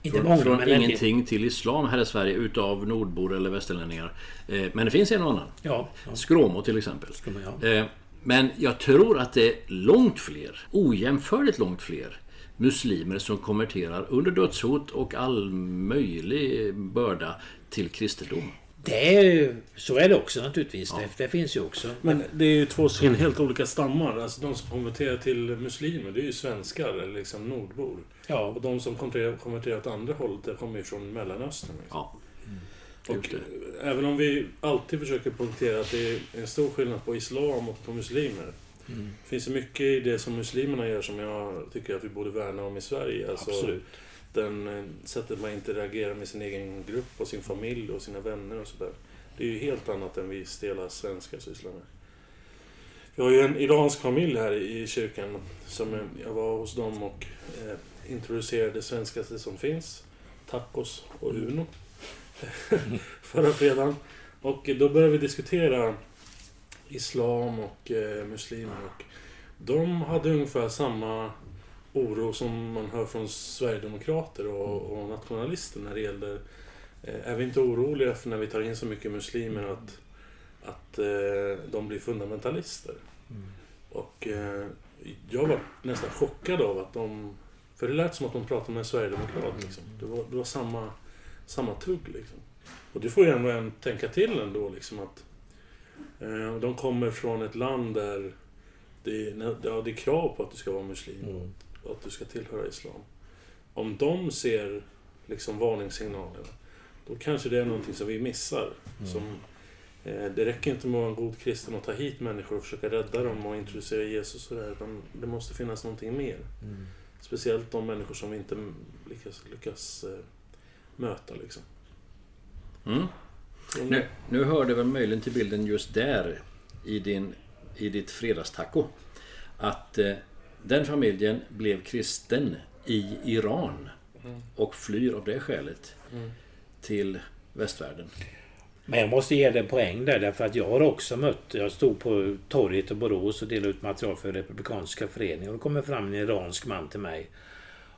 inte
från, från
men
ingenting till islam här i Sverige utav nordbor eller västerlänningar. Eh, men det finns en och annan.
Ja, ja.
Skråmo till exempel.
Skråmo, ja.
eh, men jag tror att det är långt fler, ojämförligt långt fler muslimer som konverterar under dödshot och all möjlig börda till kristendom.
Det är, så är det också naturligtvis. Ja. Det, det, finns ju också.
Men det är ju två stycken helt olika stammar. Alltså de som konverterar till muslimer, det är ju svenskar, eller liksom nordbor. Ja. Och de som konverterar, åt andra hållet, det kommer ju från Mellanöstern. Liksom. Ja. Mm. Och även om vi alltid försöker punktera att det är en stor skillnad på islam och på muslimer. Mm. Det finns mycket i det som muslimerna gör som jag tycker att vi borde värna om i Sverige. Alltså,
Absolut
den eh, sättet man interagerar med sin egen grupp och sin familj och sina vänner och sådär. Det är ju helt annat än vi stela svenskar sysslar med. Vi har ju en iransk familj här i kyrkan som eh, jag var hos dem och eh, introducerade det svenskaste som finns. Tacos och Uno. Förra fredagen. Och då började vi diskutera Islam och eh, muslimer. Och de hade ungefär samma oro som man hör från Sverigedemokrater och, mm. och nationalister när det gäller... Eh, är vi inte oroliga för när vi tar in så mycket muslimer att, att eh, de blir fundamentalister? Mm. Och eh, jag var nästan chockad av att de... För det lät som att de pratade med en sverigedemokrat. Liksom. Det, var, det var samma, samma tugg liksom. Och det får ju ändå en tänka till ändå liksom att... Eh, de kommer från ett land där det, ja, det är krav på att du ska vara muslim. Mm att du ska tillhöra Islam. Om de ser liksom varningssignalerna, då kanske det är någonting som vi missar. Mm. Som, eh, det räcker inte med att vara en god kristen och ta hit människor och försöka rädda dem och introducera Jesus och där, utan det måste finnas någonting mer. Mm. Speciellt de människor som vi inte lyckas, lyckas eh, möta. Liksom.
Mm. Nu, nu hör det väl möjligen till bilden just där i, din, i ditt fredagstaco att eh, den familjen blev kristen i Iran och flyr av det skälet till västvärlden.
Men jag måste ge dig en poäng där därför att jag har också mött, jag stod på torget i Borås och delade ut material för Republikanska föreningen och då kommer fram en iransk man till mig.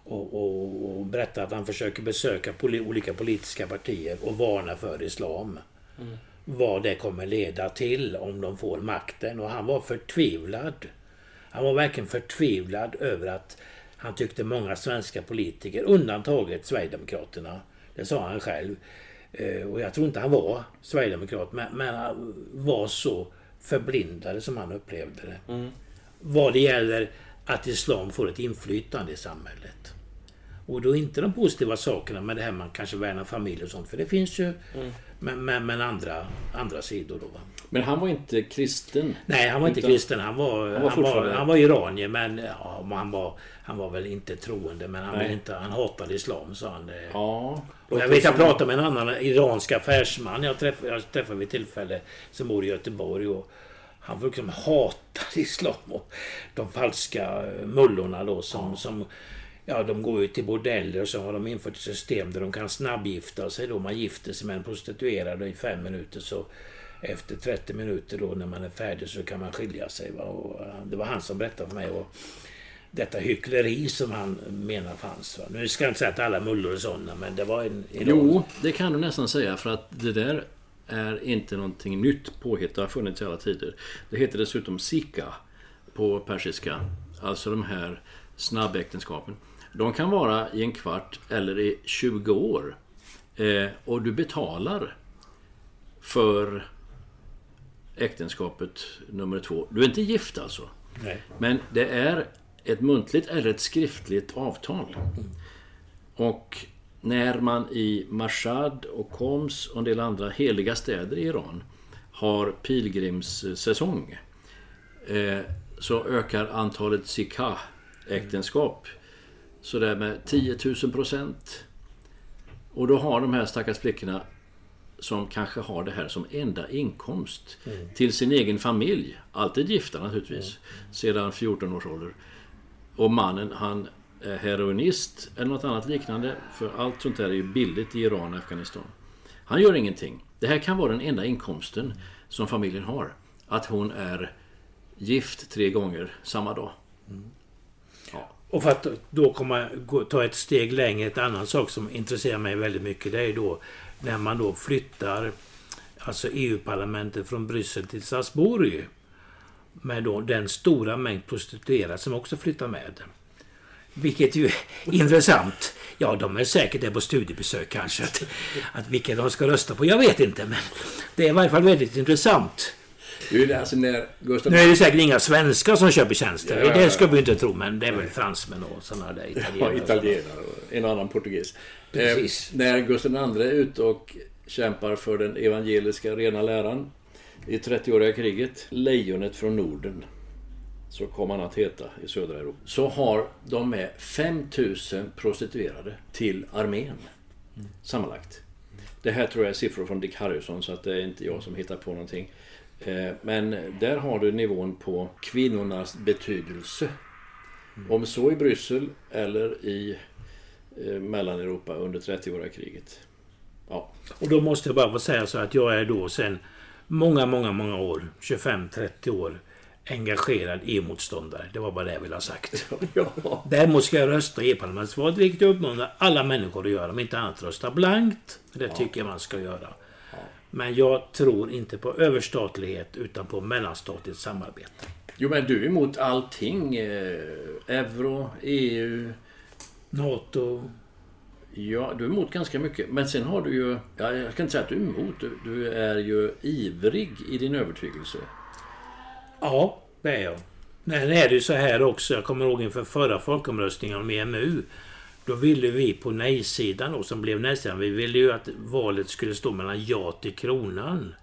och, och, och berättar att han försöker besöka poli olika politiska partier och varna för islam. Mm. Vad det kommer leda till om de får makten. Och han var förtvivlad. Han var verkligen förtvivlad över att han tyckte många svenska politiker, undantaget Sverigedemokraterna, det sa han själv, eh, och jag tror inte han var Sverigedemokrat, men, men var så förblindade som han upplevde det. Mm. Vad det gäller att islam får ett inflytande i samhället. Och då inte de positiva sakerna med det här man kanske värnar familj och sånt. För det finns ju mm. men, men, men, andra, andra sidor då. Va?
Men han var inte kristen?
Nej, han var inte kristen. Han var, han var, han var, han var iranier men ja, han, var, han var väl inte troende. Men han, inte, han hatade islam sa han. Ja, och jag vet jag pratade med en annan iransk affärsman jag träffade, jag träffade vid tillfälle som bor i Göteborg. Och, han liksom hatade islam och de falska mullorna då som, ja. som Ja, de går ut till bordeller och så har de infört ett system där de kan snabbgifta sig då. Man gifter sig med en prostituerad i fem minuter så efter 30 minuter då när man är färdig så kan man skilja sig. Va? Och eh, det var han som berättade för mig. Och detta hyckleri som han menar fanns. Va? Nu ska jag inte säga att alla mullor är sådana, men det var en...
en jo, det kan du nästan säga för att det där är inte någonting nytt påhitt. Det har funnits i alla tider. Det heter dessutom sika på persiska. Alltså de här snabbäktenskapen. De kan vara i en kvart eller i 20 år. Eh, och du betalar för äktenskapet nummer två. Du är inte gift alltså. Nej. Men det är ett muntligt eller ett skriftligt avtal. Och när man i Mashhad och Homs och en del andra heliga städer i Iran har pilgrimssäsong eh, så ökar antalet sikah-äktenskap sådär med 10 000 procent. Och då har de här stackars flickorna som kanske har det här som enda inkomst mm. till sin egen familj. Alltid gifta naturligtvis. Mm. Sedan 14 års ålder. Och mannen han är heroinist eller något annat liknande. För allt sånt där är ju billigt i Iran och Afghanistan. Han gör ingenting. Det här kan vara den enda inkomsten som familjen har. Att hon är gift tre gånger samma dag. Mm.
Ja. Och för att då komma, ta ett steg längre, ett annan sak som intresserar mig väldigt mycket det är då när man då flyttar alltså EU-parlamentet från Bryssel till Strasbourg med då den stora mängd prostituerade som också flyttar med. Vilket ju är intressant. Ja, de är säkert där på studiebesök kanske. Att, att vilka de ska rösta på, jag vet inte. Men det är i varje fall väldigt intressant
alltså när
Gustav... Nu är det säkert inga svenskar som köper tjänster. Ja, det ska vi inte tro, men det är väl fransmän och sådana där
italienare. Ja, italienare och en annan portugis. Precis. Eh, när Gustav II är ute och kämpar för den evangeliska rena läran i 30-åriga kriget, Lejonet från Norden, så kom han att heta i södra Europa, så har de med 5000 prostituerade till armén. Mm. Sammanlagt. Det här tror jag är siffror från Dick Harrison så att det är inte jag som hittar på någonting. Eh, men där har du nivån på kvinnornas betydelse. Mm. Om så i Bryssel eller i eh, Mellaneuropa under 30-åriga kriget.
Ja. Och då måste jag bara få säga så att jag är då sen många, många, många år, 25-30 år, engagerad EU-motståndare. Det var bara det jag ville ha sagt. Ja. Däremot ska jag rösta i EU-parlamentsvalet, vilket jag uppmanar alla människor att göra. Om inte annat rösta blankt. Det tycker jag man ska göra. Men jag tror inte på överstatlighet utan på mellanstatligt samarbete.
Jo men du är emot allting. Eh, euro, EU...
NATO.
Ja, du är emot ganska mycket. Men sen har du ju... Ja, jag kan inte säga att du är emot. Du, du är ju ivrig i din övertygelse.
Ja, det är jag. Men är det ju så här också. Jag kommer ihåg inför förra folkomröstningen om EMU. Då ville vi på nej-sidan då, som blev nej-sidan, vi ville ju att valet skulle stå mellan ja till kronan.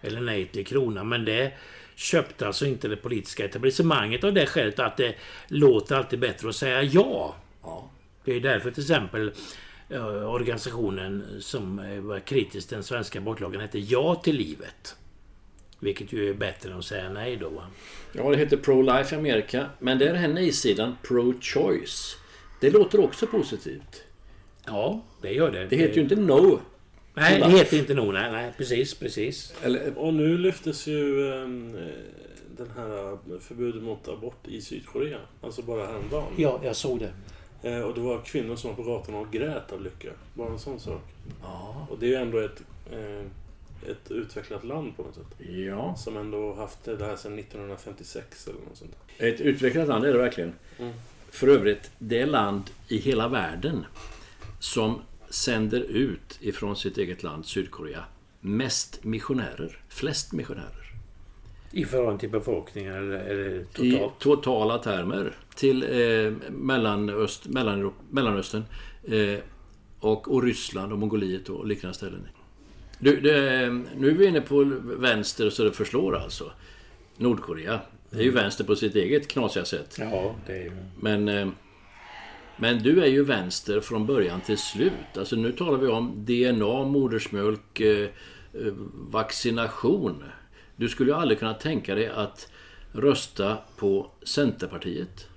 Eller nej till kronan. Men det köpte alltså inte det politiska etablissemanget av det skälet att det låter alltid bättre att säga ja. ja. Det är därför till exempel Eh, organisationen som eh, var kritisk till den svenska abortlagen hette Ja till livet. Vilket ju är bättre än att säga nej då.
Ja, det heter Pro-Life i Amerika. Men det är den här nej-sidan Pro-Choice. Det låter också positivt.
Ja, det gör det.
Det heter ju inte No.
Nej, det heter inte No. Nej, nej precis, precis.
Eller, och nu lyftes ju um, den här förbudet mot abort i Sydkorea. Alltså bara häromdagen.
Ja, jag såg det.
Eh, och det var kvinnor som var på gatorna och grät av lycka. Bara en sån sak.
Ja.
Och det är ju ändå ett, eh, ett utvecklat land på något sätt.
ja.
Som ändå haft det här sedan 1956 eller något sånt.
Ett utvecklat land är det verkligen. För övrigt, det land i hela världen som sänder ut ifrån sitt eget land, Sydkorea, mest missionärer. Flest missionärer.
I förhållande till befolkningen eller, eller
I
totalt?
totala termer. Till eh, Mellanöst, Mellan, Mellanöstern eh, och, och Ryssland och Mongoliet och liknande ställen. Du, det, nu är vi inne på vänster så det förslår alltså. Nordkorea. Det är ju vänster på sitt eget knasiga sätt.
Ja, det är ju...
Men, eh, men du är ju vänster från början till slut. Alltså nu talar vi om DNA, modersmjölk, eh, eh, vaccination. Du skulle ju aldrig kunna tänka dig att rösta på Centerpartiet.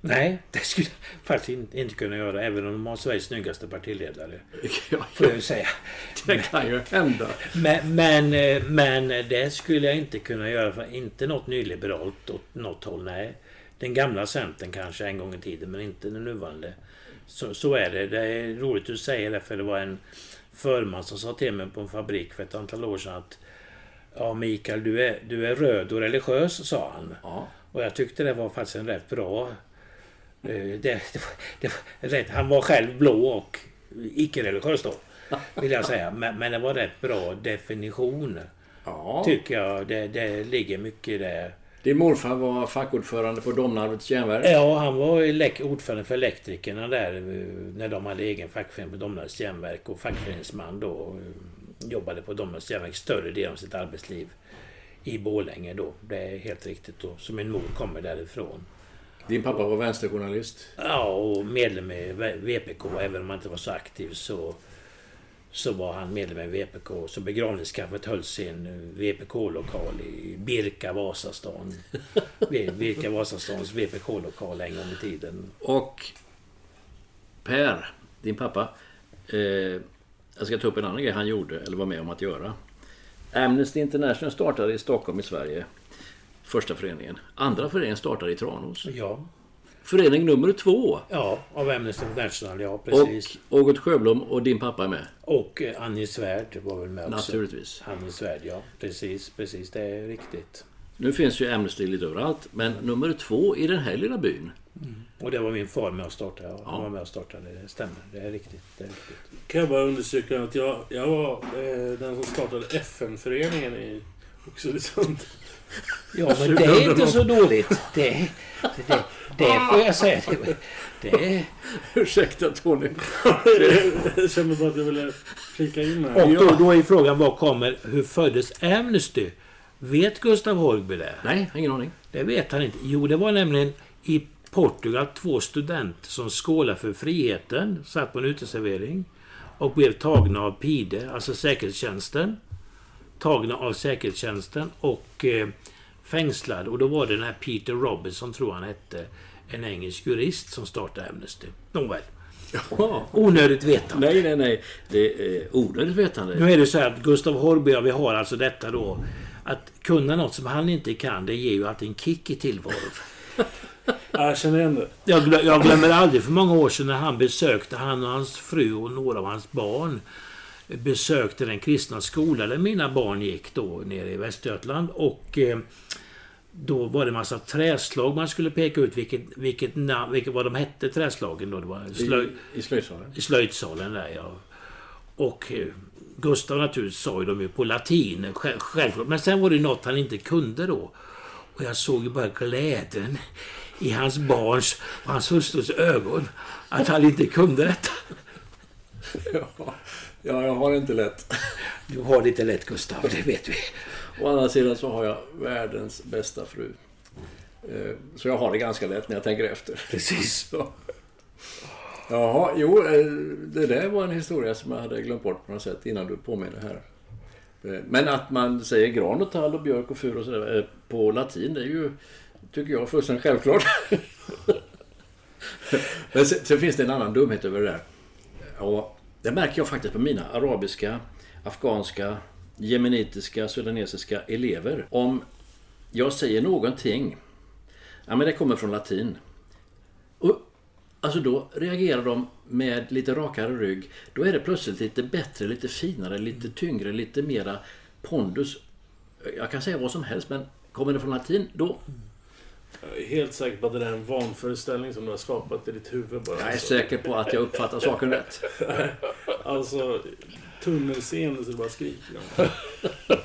Nej, det skulle jag faktiskt in- inte kunna göra även om de har Sveriges snyggaste partiledare.
Ja,
Får jag säga.
det kan ju hända.
Men, men, eh, men det skulle jag inte kunna göra för inte något nyliberalt åt något håll. Nej. Den gamla Centern kanske en gång i tiden men inte den nuvarande. Så, så är det. Det är roligt att du säger det för det var en förman som sa till mig på en fabrik för ett antal år sedan att Ja Mikael, du är, du är röd och religiös, sa han.
Ja.
Och jag tyckte det var faktiskt en rätt bra... eh, Det, det, det rätt, han var själv blå och icke-religiös då. Vill jag säga. Men, men det var rätt bra definition.
Ja.
Tycker jag. Det, det ligger mycket i det.
Din morfar var fackordförande på Domnarvets järnverk.
Ja, han var ordförande för elektrikerna där eh, när de hade egen fackförening på Domnarvets järnverk och fackföreningsman då. eh, Jobbade på Domnarvets järnverk större delen av sitt arbetsliv i Borlänge då. Det är helt riktigt då. Så min mor kommer därifrån.
Din pappa var vänsterjournalist.
Ja, och medlem i VPK. Även om han inte var så aktiv så, så var han medlem i VPK. Så begravningskaffet hölls i en VPK-lokal i Birka, Vasastan. Birka, Vasastans VPK-lokal en gång i tiden.
Och Per, din pappa. Eh, jag ska ta upp en annan grej han gjorde, eller var med om att göra. Amnesty International startade i Stockholm i Sverige. Första föreningen. Andra föreningen startade i Tranås.
Ja,
Förening nummer två.
ja av Amnesty International, ja
Och
precis.
August Sjöblom och din pappa är med.
Och, eh, Annie Svärd var väl med också.
Naturligtvis.
Annie Svärd, ja. Precis, precis. Det är riktigt.
Nu finns ju Amnesty lite överallt, men nummer två i den här lilla byn.
Och det var min far med och startade. Ja, han var med och startade. Det stämmer. Det är riktigt. Det är riktigt.
Kan jag bara understryka att jag, jag var eh, den som startade FN-föreningen i Oxelösund.
Ja, men det är inte så dåligt. Det, det, det får jag säga. Det, det.
Ursäkta Tony.
jag kände bara att jag ville flika in här.
Och då, då är frågan vad kommer... Hur föddes Amnesty? Vet Gustav Horgby det?
Nej, ingen aning.
Det vet han inte. Jo, det var nämligen i Portugal två studenter som skålade för friheten, satt på en uteservering och blev tagna av PIDE, alltså säkerhetstjänsten. Tagna av säkerhetstjänsten och eh, fängslade. Och då var det den här Peter Robinson, tror han hette, en engelsk jurist som startade Amnesty. Nåväl.
Ja.
Onödigt vetande.
Nej, nej, nej. Det är onödigt vetande.
Nu är det så här att Gustav Horby, ja, vi har alltså detta då. Att kunna något som han inte kan, det ger ju alltid en kick i tillvaron.
Ja, jag känner igen det.
Jag glömmer aldrig för många år sedan när han besökte, han och hans fru och några av hans barn besökte den kristna skola där mina barn gick då nere i Västergötland. Och eh, då var det massa träslag man skulle peka ut vilket, vilket, namn, vilket vad de hette träslagen då. Det var slöj,
I, i slöjdsalen.
i slöjdsalen där ja. Och eh, Gustav naturligtvis sa ju de ju på latin, själv- självklart. Men sen var det något han inte kunde då. Och jag såg ju bara glädjen i hans barns och hans hustrus ögon. Att han inte kunde detta.
Ja, ja, jag har det inte lätt.
Du har det inte lätt Gustav, det vet vi.
Å andra sidan så har jag världens bästa fru. Eh, Så jag har det ganska lätt när jag tänker efter.
Precis.
Så. Jaha, jo, eh, det där var en historia som jag hade glömt bort på något sätt innan du påminner här. Eh, Men att man säger gran och tall och björk och fur och sådär på latin, det är ju, tycker jag, fullständigt självklart. Men sen, sen finns det en annan dumhet över det där. Och det märker jag faktiskt på mina arabiska, afghanska, jemenitiska, sudanesiska elever. Om jag säger någonting, ja men det kommer från latin. Och Alltså då reagerar de med lite rakare rygg. Då är det plötsligt lite bättre, lite finare, lite tyngre, lite mera pondus. Jag kan säga vad som helst men kommer det från latin då...
Jag är helt säker på att det där är en vanföreställning som du har skapat i ditt huvud bara.
Jag är
Alltså,
säker på att jag uppfattar saken rätt.
Alltså, tunnelseende så det bara skriker om.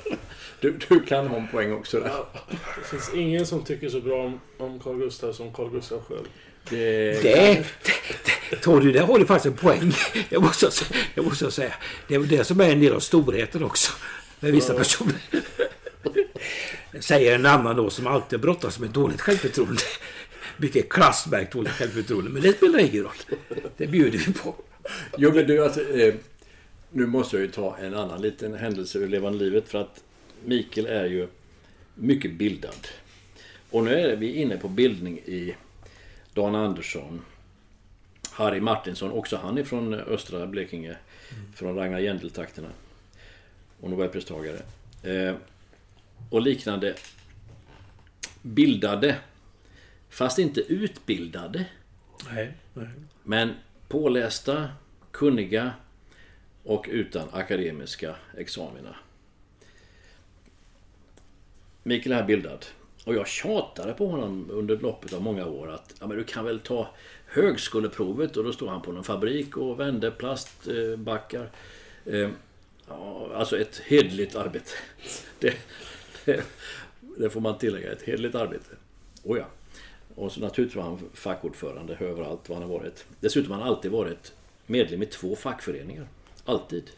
Du, du kan ha en poäng också där.
Det finns ingen som tycker så bra om, om Carl Gustaf som Carl Gustaf själv.
Det,
Det, det, Tony, där har du faktiskt en poäng. Jag måste, jag måste säga. Det är det som är en del av storheten också. Med vissa personer. Säger en annan då som alltid brottas med dåligt självförtroende. Mycket klassmärkt dåligt självförtroende. Men det spelar ingen roll. Det bjuder vi på.
Jo men du, att, eh, nu måste jag ju ta en annan liten händelse ur levande livet för att Mikael är ju mycket bildad. Och nu är vi inne på bildning i Dan Andersson, Harry Martinsson, också han är från östra Blekinge, från Ragnar Jändel-trakterna. Och Nobelpristagare. Eh, och liknande bildade, fast inte utbildade.
Nej, nej.
Men pålästa, kunniga och utan akademiska examina. Mikael är bildad. Och jag tjatade på honom under loppet av många år att ja, men du kan väl ta högskoleprovet och då stod han på någon fabrik och vände plastbackar. Eh, ja, alltså ett hedligt arbete. Det, det, får man tillägga, ett hedligt arbete. Oh ja. Och så naturligtvis var han fackordförande överallt var han har varit. Dessutom har han alltid varit medlem i två fackföreningar. Alltid.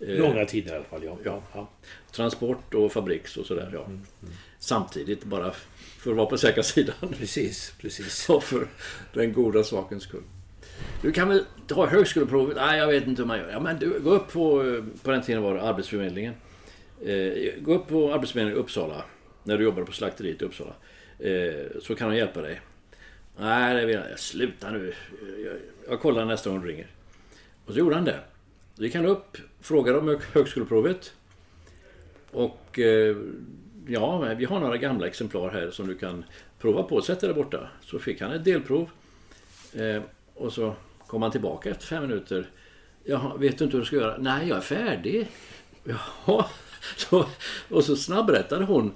Eh,
Långa tider i alla fall, ja.
Ja, ja. Transport och fabriks och sådär. Ja. Samtidigt bara för att vara på säkra sidan.
Precis, precis.
Och för den goda sakens skull. Du kan väl ta högskoleprovet? Nej, jag vet inte hur man gör. Ja, men du, gå upp på, på den tiden var det Arbetsförmedlingen. Eh, gå upp på Arbetsförmedlingen i Uppsala. När du jobbar på slakteriet i Uppsala. Eh, så kan de hjälpa dig. Nej, det vill jag. Sluta nu. Jag, jag kollar nästa gång du ringer. Och så gjorde han det. Då gick han upp, frågade om högskoleprovet. Och eh, ja, vi har några gamla exemplar här som du kan prova på. Sätt dig där borta. Så fick han ett delprov. Eh, och så kom han tillbaka efter fem minuter. Jaha, vet du inte hur du ska göra? Nej, jag är färdig. Jaha. Så, och så snabbrättade hon.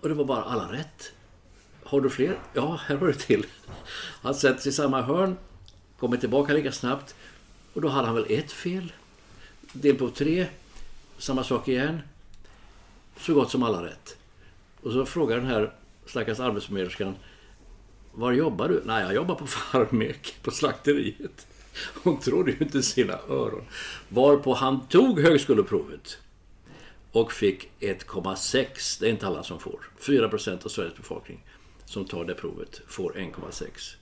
Och det var bara alla rätt. Har du fler? Ja, här har du till. Han sätter sig i samma hörn. Kommer tillbaka lika snabbt. Och då hade han väl ett fel. Del på tre. Samma sak igen. Så gott som alla rätt. Och så frågar den här stackars arbetsförmedlerskan. Var jobbar du? Nej, jag jobbar på Farmek, på slakteriet. Hon trodde ju inte sina öron. Varpå han tog högskoleprovet. Och fick 1,6. Det är inte alla som får. 4% av Sveriges befolkning som tar det provet får 1,6.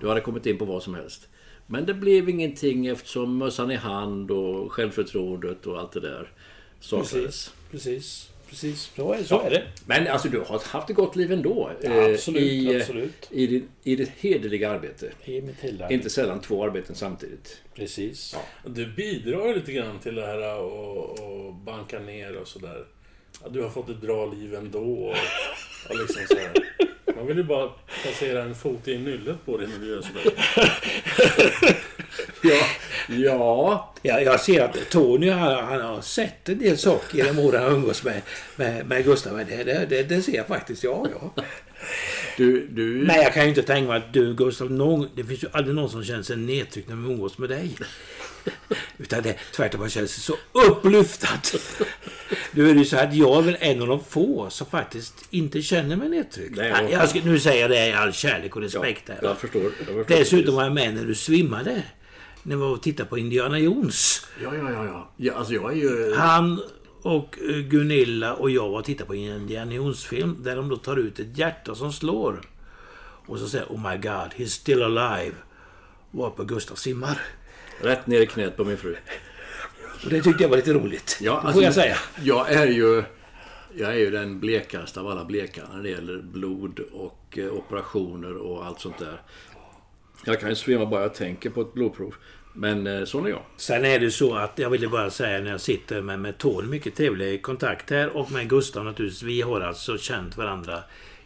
Du hade kommit in på vad som helst. Men det blev ingenting eftersom mössan i hand och självförtroendet och allt det där saknades.
Precis, precis. Precis, så är, så är det.
Men alltså du har haft ett gott liv ändå.
Ja,
eh,
absolut,
I,
absolut.
I, ditt, I ditt hederliga arbete.
I mitt hela...
Inte sällan två arbeten samtidigt.
Precis.
Du bidrar ju lite grann till det här och, och banka ner och sådär. Ja, du har fått ett bra liv ändå. Och, och liksom så här. Man vill ju bara placera en fot i nyllet på dig när du gör sådär.
Ja, ja.
Ja, jag ser att Tony han, han har sett en del saker genom åren han umgås med, med, med Gustav. Men Det, det, det, det ser jag faktiskt, ja, ja.
Du, du...
Men jag kan ju inte tänka mig att du Gustav, någon, det finns ju aldrig någon som känner sig nedtryckt när man umgås med dig. Utan det tvärtom, man känner sig så upplyftad. Nu är det ju så att jag är väl en av de få som faktiskt inte känner mig nedtryckt.
Nej,
jag ska, nu säger jag det i all kärlek och respekt här.
Jag förstår. Jag förstår
Dessutom var jag med när du svimmade. När vi var och tittade på Indiana Jones.
Ja, ja, ja, ja. ja alltså jag är ju...
Han och eh, Gunilla och jag var och tittade på en Indiana Jones-film där de då tar ut ett hjärta som slår. Och så säger Oh my God, he's still alive. Varpå Gustav simmar.
Rätt ner i knät på min fru.
Och det tyckte jag var lite roligt.
Ja, alltså,
får jag säga.
Jag är ju... Jag är ju den blekaste av alla bleka när det gäller blod och eh, operationer och allt sånt där. Jag kan ju svimma bara jag tänker på ett blodprov. Men eh, sån är jag.
Sen är det så att jag ville bara säga när jag sitter med, med Tony, mycket trevlig kontakt här och med Gustav naturligtvis. Vi har alltså känt varandra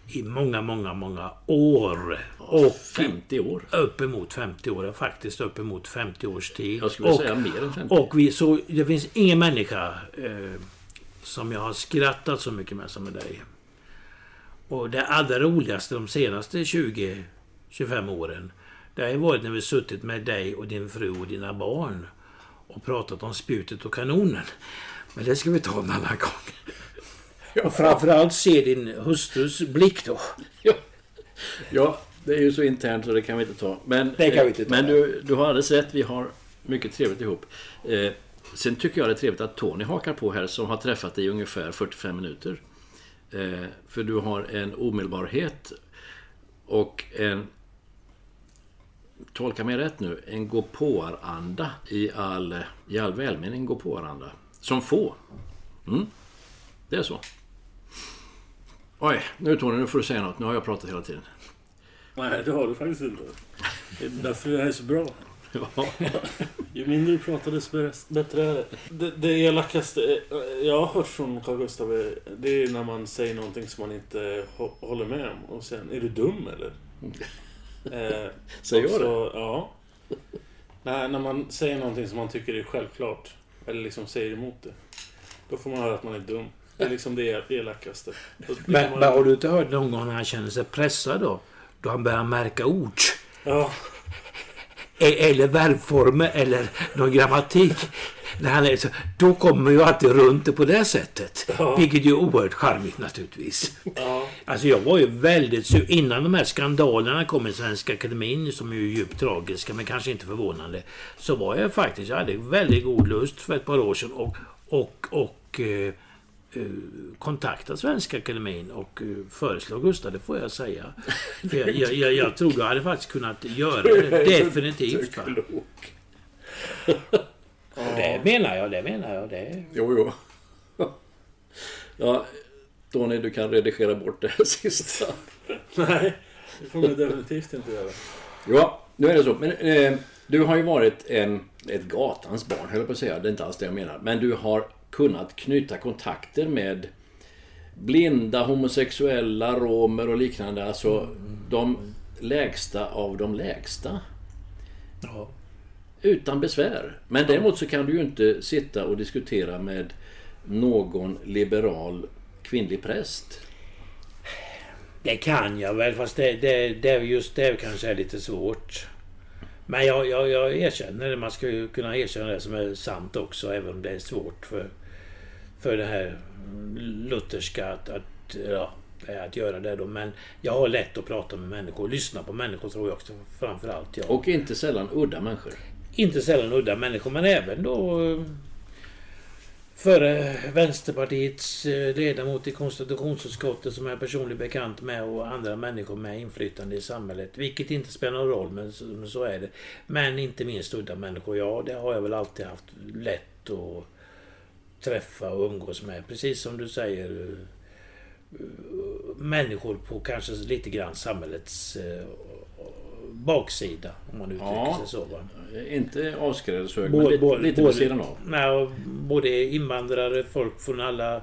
i många, många, många år. Och
50 år.
uppemot 50 år, faktiskt uppemot 50 års tid.
Jag skulle
och,
säga mer än 50.
och vi, så det finns ingen människa eh, som jag har skrattat så mycket med som med dig. Och det allra roligaste de senaste 20-25 åren det har ju varit när vi suttit med dig och din fru och dina barn och pratat om spjutet och kanonen. Men det ska vi ta en annan gång. Och framförallt se din hustrus blick då.
Ja. ja, det är ju så internt så det kan vi inte ta. Men,
Det kan vi inte ta.
men du, du har alldeles rätt, vi har mycket trevligt ihop. Eh, sen tycker jag det är trevligt att Tony hakar på här som har träffat dig i ungefär 45 minuter. Eh, för du har en omedelbarhet och en Tolka mig rätt nu, en gå-på-anda i all, i all välmening gå-på-anda. Som få. Mm. Det är så. Oj, nu Tony, nu får du säga något. Nu har jag pratat hela tiden.
Nej, det har du faktiskt inte. Det är därför det här är så bra.
Ja.
Ju mindre du pratar desto bättre är det. Det, det elakaste eh, jag har hört från Carl Gustaf är, det är när man säger någonting som man inte hå- håller med om. Och sen, är du dum eller? Eh,
Säger jag
så, Ja. Nej, när man säger någonting som man tycker är självklart. Eller liksom säger emot det. Då får man höra att man är dum. Det är liksom det elakaste.
Men,
man-
har du inte hört någon gång när han känner sig pressad då? Då han börjar märka ord.
Ja,
E- Eller verbformer eller någon grammatik. När han är så, då kommer ju alltid runt det på det sättet.
Ja.
Vilket ju är oerhört charmigt naturligtvis.
ja.
Alltså jag var ju väldigt sur. Innan de här skandalerna kom i Svenska Akademin, som är ju djupt tragiska men kanske inte förvånande. Så var jag faktiskt, jag hade väldigt god lust för ett par år sedan och, och, och eh, kontakta Svenska Akademin och eh, föreslå Gustav, det får jag säga. För jag, jag, jag, jag tror du hade faktiskt kunnat göra det, definitivt. Va? Och det menar jag, det menar jag. Det.
Jo, jo. Ja, Tony, du kan redigera bort det här sista.
Nej, det får man definitivt inte göra.
Ja, nu är det så. Men eh, du har ju varit en, ett gatans barn, höll jag på att säga. Det är inte alls det jag menar. Men du har kunnat knyta kontakter med blinda, homosexuella, romer och liknande. Alltså de lägsta av de lägsta.
Ja.
Utan besvär. Men däremot så kan du ju inte sitta och diskutera med någon liberal kvinnlig präst.
Det kan jag väl, fast det, det, det, just det kanske är lite svårt. Men jag, jag, jag erkänner det. Man ska ju kunna erkänna det som är sant också, även om det är svårt för, för det här lutherska att, att, ja, att göra det. Då. Men jag har lätt att prata med människor. Lyssna på människor tror jag också framförallt. Jag.
Och inte sällan udda människor.
Inte sällan udda människor, men även då eh, före Vänsterpartiets eh, ledamot i konstitutionsutskottet som jag är personligt bekant med och andra människor med inflytande i samhället. Vilket inte spelar någon roll, men så, är det. Men inte minst udda människor. Ja, det har jag väl alltid haft lätt att träffa och umgås med. Precis som du säger. eh, Människor på kanske lite grann samhällets eh, baksida, om man uttrycker
Ja.
sig så. Va?
Inte avskrädeshög, men lite,
både-
lite
både-
sidan av.
Nej, både invandrare, folk från alla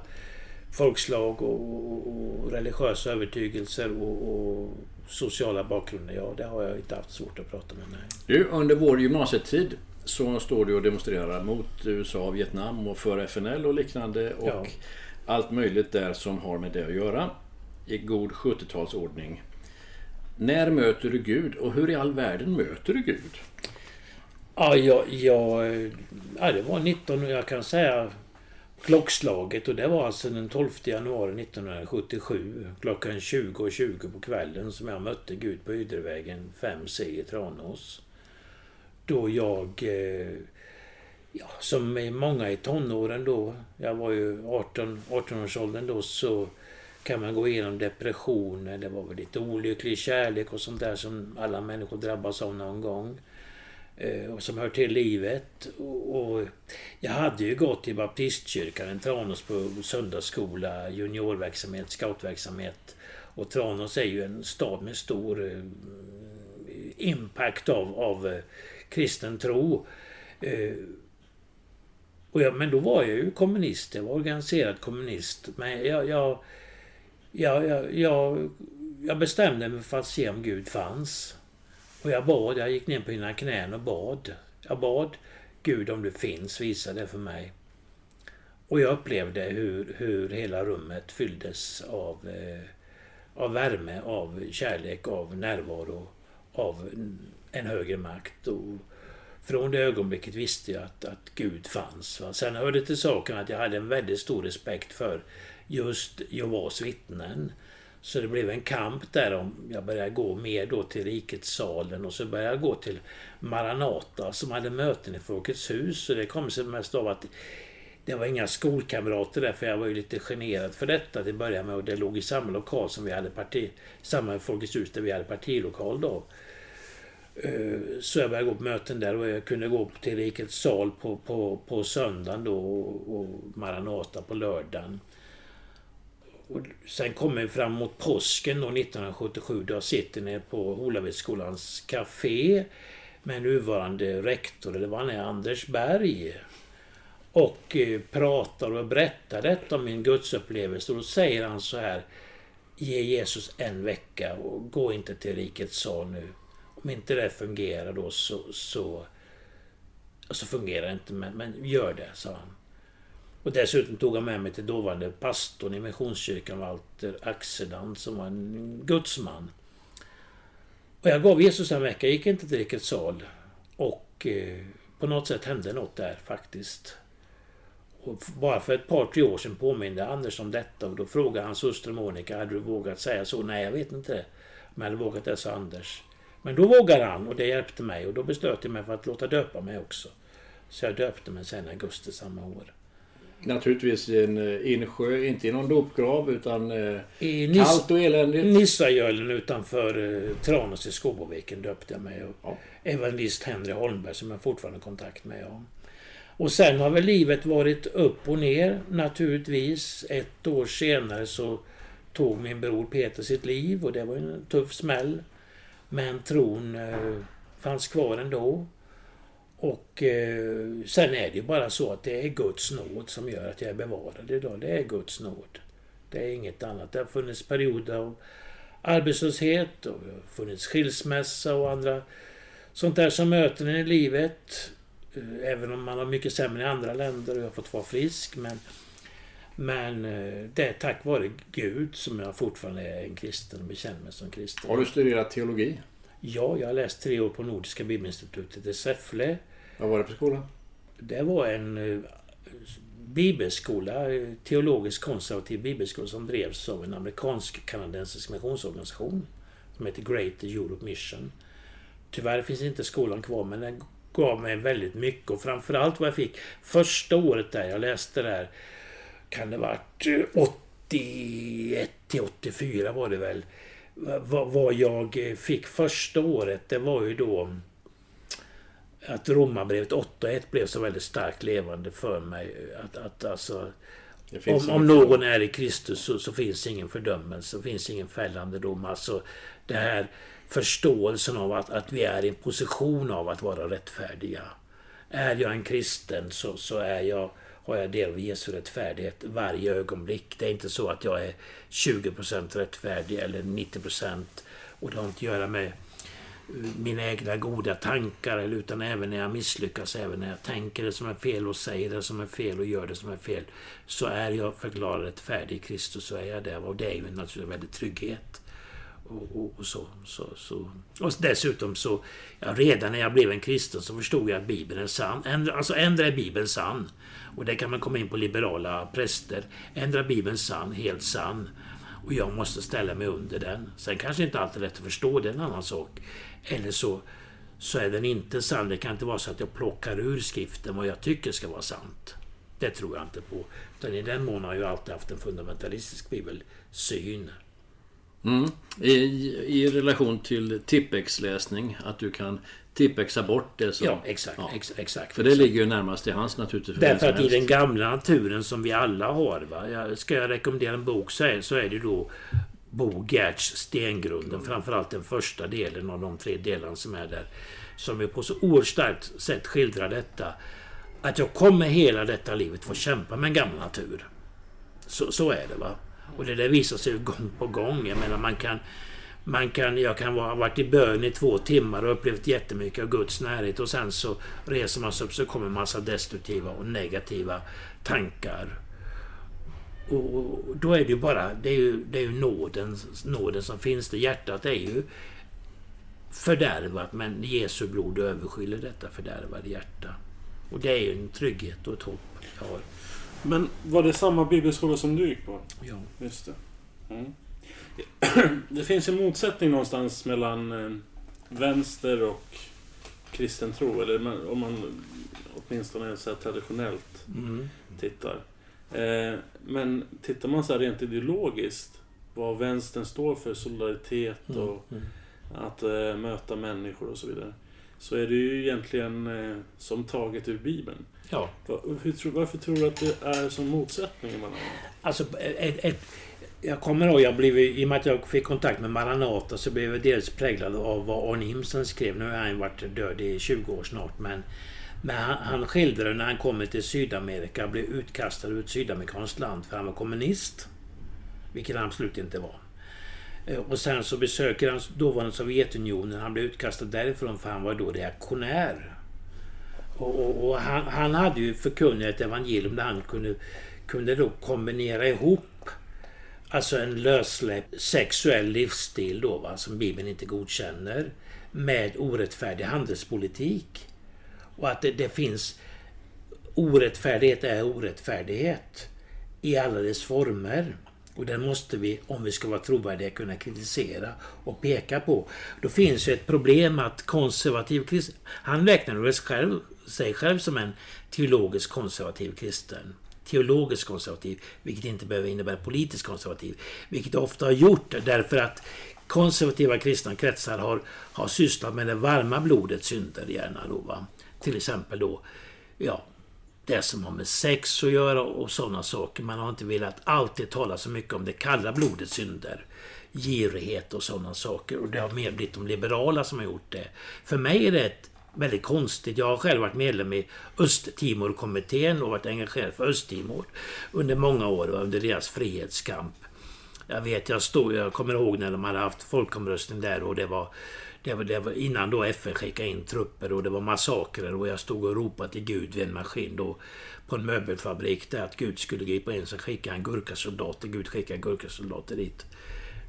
folkslag och, och, och religiösa övertygelser och, och sociala bakgrunder. Ja, det har jag inte haft svårt att prata med. Nej.
Du, under vår gymnasietid så står du och demonstrerar mot USA, Vietnam och för FNL och liknande. Och
Ja.
allt möjligt där som har med det att göra. I god 70-talsordning. När möter du Gud och hur i all världen möter du Gud?
Ja, jag, jag, ja, det var 19, jag kan säga klockslaget och det var alltså den 12 januari 1977 klockan 20.20 på kvällen som jag mötte Gud på Ydrevägen 5C i Tranås. Då jag, eh, ja, som är många i tonåren då, jag var ju 18, 18-årsåldern då, så kan man gå igenom depressioner, det var väl lite olycklig kärlek och sånt där som alla människor drabbas av någon gång eh, och som hör till livet. Och, och jag hade ju gått i baptistkyrkan i Tranås på söndagsskola, juniorverksamhet, scoutverksamhet. Och Tranås är ju en stad med stor eh, impact av, av eh, kristen tro. Eh, och jag, men då var jag ju kommunist, jag var organiserad kommunist. Men jag, jag, jag, jag, jag, jag bestämde mig för att se om Gud fanns. Och jag bad, jag gick ner på mina knän och bad. Jag bad Gud om du finns, visa det för mig. Och jag upplevde hur, hur hela rummet fylldes av, eh, av värme, av kärlek, av närvaro, av en högre makt. Och från det ögonblicket visste jag att, att Gud fanns. Va? Sen hörde det till saken att jag hade en väldigt stor respekt för just Jehovas vittnen. Så det blev en kamp där om jag började gå mer då till Rikets salen och så började jag gå till Maranata som hade möten i Folkets hus. Och det kom sig mest av att det var inga skolkamrater där för jag var ju lite generad för detta till början med och det låg i samma lokal som vi hade parti... Samma Folkets hus där vi hade partilokal då. Eh, så jag började gå på möten där och jag kunde gå till Rikets sal på, på, på söndagen då och Maranata på lördagen. Och sen kommer vi fram mot påsken då 1977 då jag sitter nere på Holavedsskolans café med nuvarande rektor, eller vad han är, Anders Berg. Och eh, pratar och berättar detta om min gudsupplevelse. Och då säger han så här. Ge Jesus en vecka och gå inte till rikets sal nu. Om inte det fungerar då så, så, så fungerar det inte. Men, men gör det, sa han. Och dessutom tog han med mig till dåvarande pastorn i Missionskyrkan, Walter Axeland, som var en gudsman. Och jag gav Jesus en vecka, gick inte till rikets sal. Och eh, på något sätt hände något där faktiskt. Och bara för ett par, tre år sedan påminde Anders om detta och då frågade hans hustru Monica, hade du vågat säga så? Nej, jag vet inte det. Men jag hade vågat det, sa Anders. Men då vågade han och det hjälpte mig och då beslöt jag mig för att låta döpa mig också. Så jag döpte mig sen i augusti samma år.
Naturligtvis i en eh, insjö, inte i någon dopgrav utan eh, I kallt och eländigt.
Nissagölen utanför eh, Tranås i Skoboviken döpte jag mig. Och ja. Evangelist Henry Holmberg som jag fortfarande har kontakt med. Ja. Och sen har väl livet varit upp och ner naturligtvis. Ett år senare så tog min bror Peter sitt liv och det var en tuff smäll. Men tron eh, fanns kvar ändå. Och eh, sen är det ju bara så att det är Guds nåd som gör att jag är bevarad idag. Det är Guds nåd. Det är inget annat. Det har funnits perioder av arbetslöshet och det har funnits skilsmässa och andra sånt där som möter en i livet. Eh, även om man har mycket sämre i andra länder och jag har fått vara frisk. Men, men eh, det är tack vare Gud som jag fortfarande är en kristen och bekänner mig som kristen.
Har du studerat teologi?
Ja, jag har läst tre år på Nordiska Bibelinstitutet i Säffle.
Vad var det för skola?
Det var en eh, bibelskola, teologisk konservativ bibelskola som drevs av en amerikansk-kanadensisk missionsorganisation som heter Great Europe Mission. Tyvärr finns inte skolan kvar men den gav mig väldigt mycket och framförallt vad jag fick första året där jag läste där kan det varit 81 till 84 var det väl. Vad jag fick första året det var ju då att Romarbrevet 8.1 blev så väldigt starkt levande för mig. Att, att alltså, om, om någon är i Kristus så, så finns ingen fördömelse, så finns ingen fällande dom. Alltså det här förståelsen av att, att vi är i en position av att vara rättfärdiga. Är jag en kristen så, så är jag, har jag del av Jesu rättfärdighet varje ögonblick. Det är inte så att jag är 20% rättfärdig eller 90% och det har inte att göra med eh, mina egna goda tankar utan även när jag misslyckas, även när jag tänker det som är fel och säger det som är fel och gör det som är fel. Så är jag förklarad rättfärdig i Kristus så är jag det. Och det är ju naturligtvis en väldig trygghet. Och, och, och, så, så, så. och dessutom så, ja, redan när jag blev en kristen så förstod jag att Bibeln är sann. Ändra, alltså ändra är Bibeln sann. Och där kan man komma in på liberala präster. Ändra Bibeln sann, helt sann. Och jag måste ställa mig under den. Sen kanske inte alltid är lätt att förstå, det är en annan sak. Eller så, så är den inte sann. Det kan inte vara så att jag plockar ur skriften vad jag tycker ska vara sant. Det tror jag inte på. Utan i den mån har jag alltid haft en fundamentalistisk bibelsyn.
Mm. I, I relation till Tippex-läsning, att du kan tippexa bort det som...
Ja, exakt. Ja. Ex, exakt
för det ligger ju närmast till hans naturligtvis.
Därför att i den gamla naturen som vi alla har, va? ska jag rekommendera en bok så är, så är det då Bo Gerts Stengrunden. Mm. Framförallt den första delen av de tre delarna som är där. Som ju på så oerhört starkt sätt skildrar detta. Att jag kommer hela detta livet få kämpa med en gammal natur. Så, så är det va. Och det där visar sig gång på gång. Jag menar man kan man kan, jag kan ha varit i bön i två timmar och upplevt jättemycket av Guds närhet och sen så reser man sig upp så kommer en massa destruktiva och negativa tankar. Och då är det ju bara, det är ju, det är ju nåden, nåden som finns där. Hjärtat är ju fördärvat men Jesu blod överskyller detta fördärvade hjärta. Och det är ju en trygghet och ett hopp jag har.
Men var det samma bibelskola som du gick på?
Ja.
Just det. Mm. Det finns en motsättning någonstans mellan eh, vänster och kristen tro. Eller om man åtminstone så här traditionellt
Mm.
tittar. Eh, Men tittar man så här rent ideologiskt vad vänstern står för, solidaritet och
Mm.
att eh, möta människor och så vidare. Så är det ju egentligen som taget ur Bibeln.
Ja.
Hur, varför tror du att det är som motsättning mellan dem?
Alltså, ett, ett, jag kommer ihåg, jag blev, i och med att jag fick kontakt med Maranata så blev jag dels präglad av vad Arne Imsen skrev. Nu har han varit död i 20 år snart. Men, men han, han skildrade när han kom till Sydamerika, blev utkastad ur ett sydamerikanskt land för han var kommunist. Vilket han absolut inte var. Eh, och sen så besöker han dåvarande Sovjetunionen. Han blev utkastad därifrån för han var då reaktionär. Och, och, och han, han hade ju förkunnat ett evangelium där han kunde, kunde då kombinera ihop Alltså en lössläppt sexuell livsstil då va, som Bibeln inte godkänner. Med orättfärdig handelspolitik. Och att det, det finns... Orättfärdighet är orättfärdighet. I alla dess former. Och den måste vi, om vi ska vara trovärdiga, kunna kritisera och peka på. Då finns ju ett problem att konservativ kristen... Han räknar själv, sig själv som en teologisk konservativ kristen teologiskt konservativ, vilket inte behöver innebära politiskt konservativ. Vilket det ofta har gjort därför att konservativa kristna kretsar har, har sysslat med det varma blodets synder gärna då. Va? Till exempel då, ja, det som har med sex att göra och sådana saker. Man har inte velat alltid tala så mycket om det kalla blodets synder. Girighet och sådana saker. Och det har mer blivit de liberala som har gjort det. För mig är det ett väldigt konstigt. Jag har själv varit medlem i Östtimorkommittén och varit engagerad för Östtimor under många år under deras frihetskamp. Jag vet, jag stod, jag kommer ihåg när de hade haft folkomröstning där och det var det var, det var innan då FN skickade in trupper och det var massakrer och jag stod och ropade till Gud vid en maskin då på en möbelfabrik där att Gud skulle gripa in så skickade han gurkasoldater. Gud skickade gurkasoldater dit.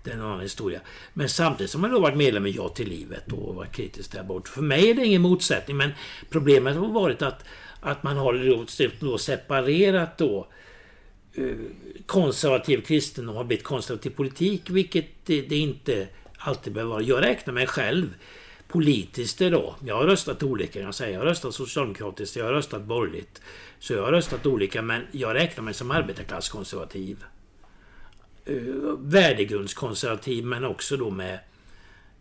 Det är en annan historia. Men samtidigt som man då varit medlem i Ja till livet och varit kritisk till abort. För mig är det ingen motsättning men problemet har varit att, att man har då, separerat då eh, konservativ kristendom har blivit konservativ politik, vilket det, det inte alltid behöver vara. Jag räknar mig själv politiskt då. Jag har röstat olika kan jag säga. Jag har röstat socialdemokratiskt, jag har röstat borgerligt. Så jag har röstat olika, men jag räknar mig som arbetarklasskonservativ. Uh, värdegrundskonservativ, men också då med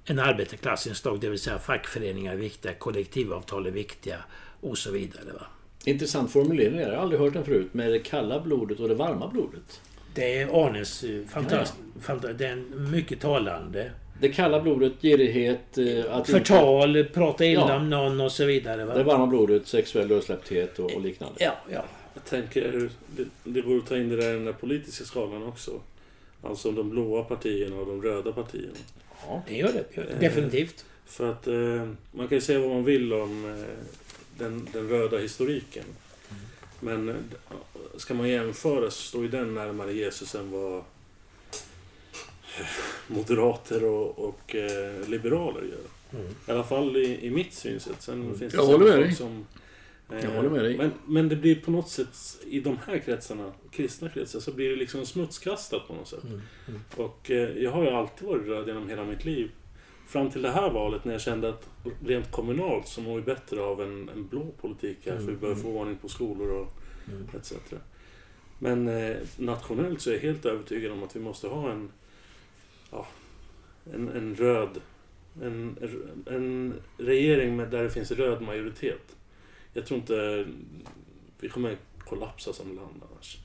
en arbetarklassinslag, det vill säga fackföreningar är viktiga, kollektivavtal är viktiga och så vidare. Va?
Intressant formulering. Jag har aldrig hört den förut. Med det kalla blodet och det varma blodet.
Det är Arnes eh, fantast, fanta, det är mycket talande.
Det kalla blodet, girighet, eh, att
Förtal, prata illa
Ja.
om någon och så vidare. Va?
Det varma blodet, sexuell lössläppthet och, och liknande.
Ja, ja.
Jag tänker, det, det borde ta in det där i den där politiska skalan också. Alltså de blåa partierna och de röda partierna.
Det gör det. Gör det. Definitivt.
För att eh, man kan ju säga vad man vill om eh, den, den röda historiken. Men eh, ska man jämföra så står ju den närmare Jesus än vad eh, moderater och, och eh, liberaler gör.
Mm.
I alla fall i, i mitt synsätt. Sen finns det
Jag håller med dig.
Som, eh,
Jag håller med dig.
Men, men det blir på något sätt, i de här kretsarna, kristna kretsar, så blir det liksom smutskastat på något sätt.
Mm.
Och eh, jag har ju alltid varit röd genom hela mitt liv. Fram till det här valet när jag kände att rent kommunalt så mår vi bättre av en, en blå politik här. För vi behöver få ordning på skolor och etc. Men eh, nationellt så är jag helt övertygad om att vi måste ha en, ja, en, en röd en, en regering med, där det finns röd majoritet. Jag tror inte vi kommer kollapsa som land annars.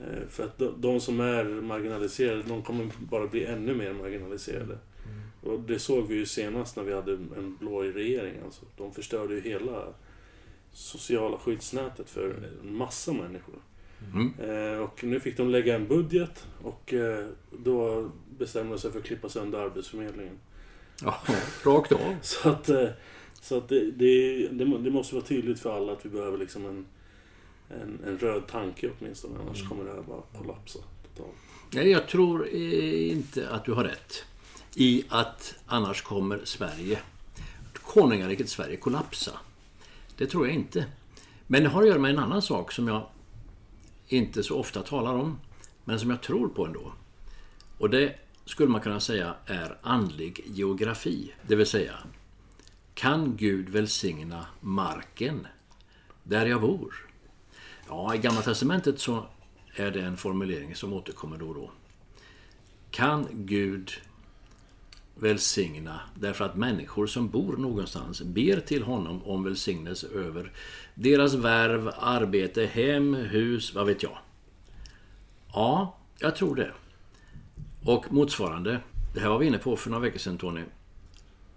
Eh, För att de, de som är marginaliserade, de kommer bara bli ännu mer marginaliserade. Och det såg vi ju senast när vi hade en blå regering. Alltså. De förstörde ju hela sociala skyddsnätet för en massa människor. Eh, och nu fick de lägga en budget och eh, då bestämde de sig för att klippa sönder Arbetsförmedlingen.
Ja, rakt av.
Så att, eh, så att det, det, det, må- det måste vara tydligt för alla att vi behöver liksom en, en, en röd tanke åtminstone. Annars kommer det här bara kollapsa totalt.
Nej, jag tror eh, inte att du har rätt. I att annars kommer Sverige, konungariket Sverige, kollapsa. Det tror jag inte. Men det har att göra med en annan sak som jag inte så ofta talar om, men som jag tror på ändå. Och det skulle man kunna säga är andlig geografi. Det vill säga, kan Gud välsigna marken där jag bor? Ja, i Gamla Testamentet så är det en formulering som återkommer då och då. Kan Gud välsigna därför att människor som bor någonstans ber till honom om välsignelse över deras värv, arbete, hem, hus, vad vet jag. Ja, jag tror det. Och motsvarande, det här var vi inne på för några veckor sedan Tony.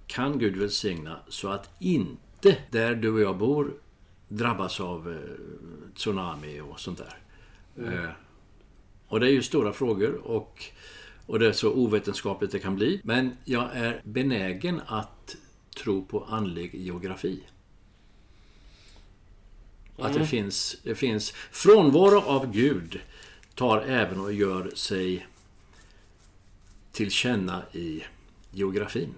Kan Gud välsigna så att inte där du och jag bor drabbas av eh, tsunami och sånt där. Eh, och det är ju stora frågor och, och det är så ovetenskapligt det kan bli. Men jag är benägen att tro på andlig geografi. Att det finns, det finns frånvaro av Gud tar även och gör sig till känna i geografin.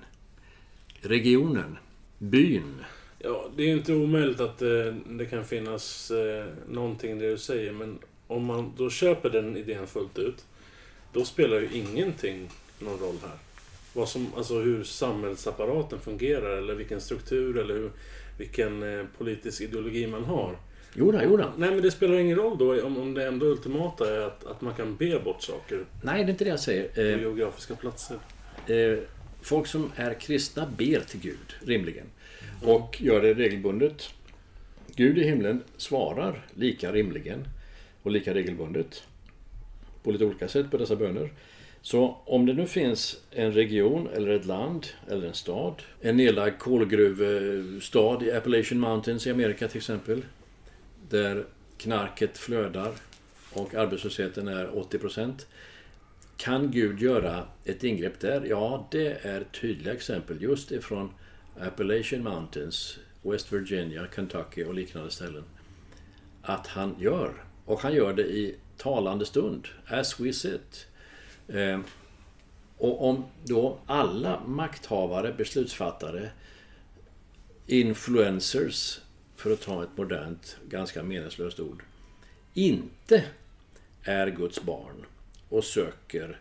Regionen, byn.
Ja, det är inte omöjligt att eh, det kan finnas eh, någonting det du säger, men om man då köper den idén fullt ut, då spelar ju ingenting någon roll här. Vad som, alltså hur samhällsapparaten fungerar, eller vilken struktur, eller hur, vilken eh, politisk ideologi man har.
Jo då, jo då.
Nej, men det spelar ingen roll då om, om det ändå ultimata är att, att man kan be bort saker
Nej, det är inte det jag säger.
på
Eh,
geografiska platser
folk som är kristna ber till Gud, rimligen. Och gör det regelbundet. Gud i himlen svarar lika rimligen och lika regelbundet på lite olika sätt på dessa böner. Så om det nu finns en region eller ett land eller en stad, en nedlagd kolgruvstad i Appalachian Mountains i Amerika till exempel, där knarket flödar och arbetslösheten är 80 procent. Kan Gud göra ett ingrepp där? Ja, det är tydliga exempel just ifrån Appalachian Mountains, West Virginia, Kentucky och liknande ställen. Att han gör. Och han gör det i talande stund, as we sit. Eh, och om då alla makthavare, beslutsfattare, influencers, för att ta ett modernt, ganska meningslöst ord, inte är Guds barn och söker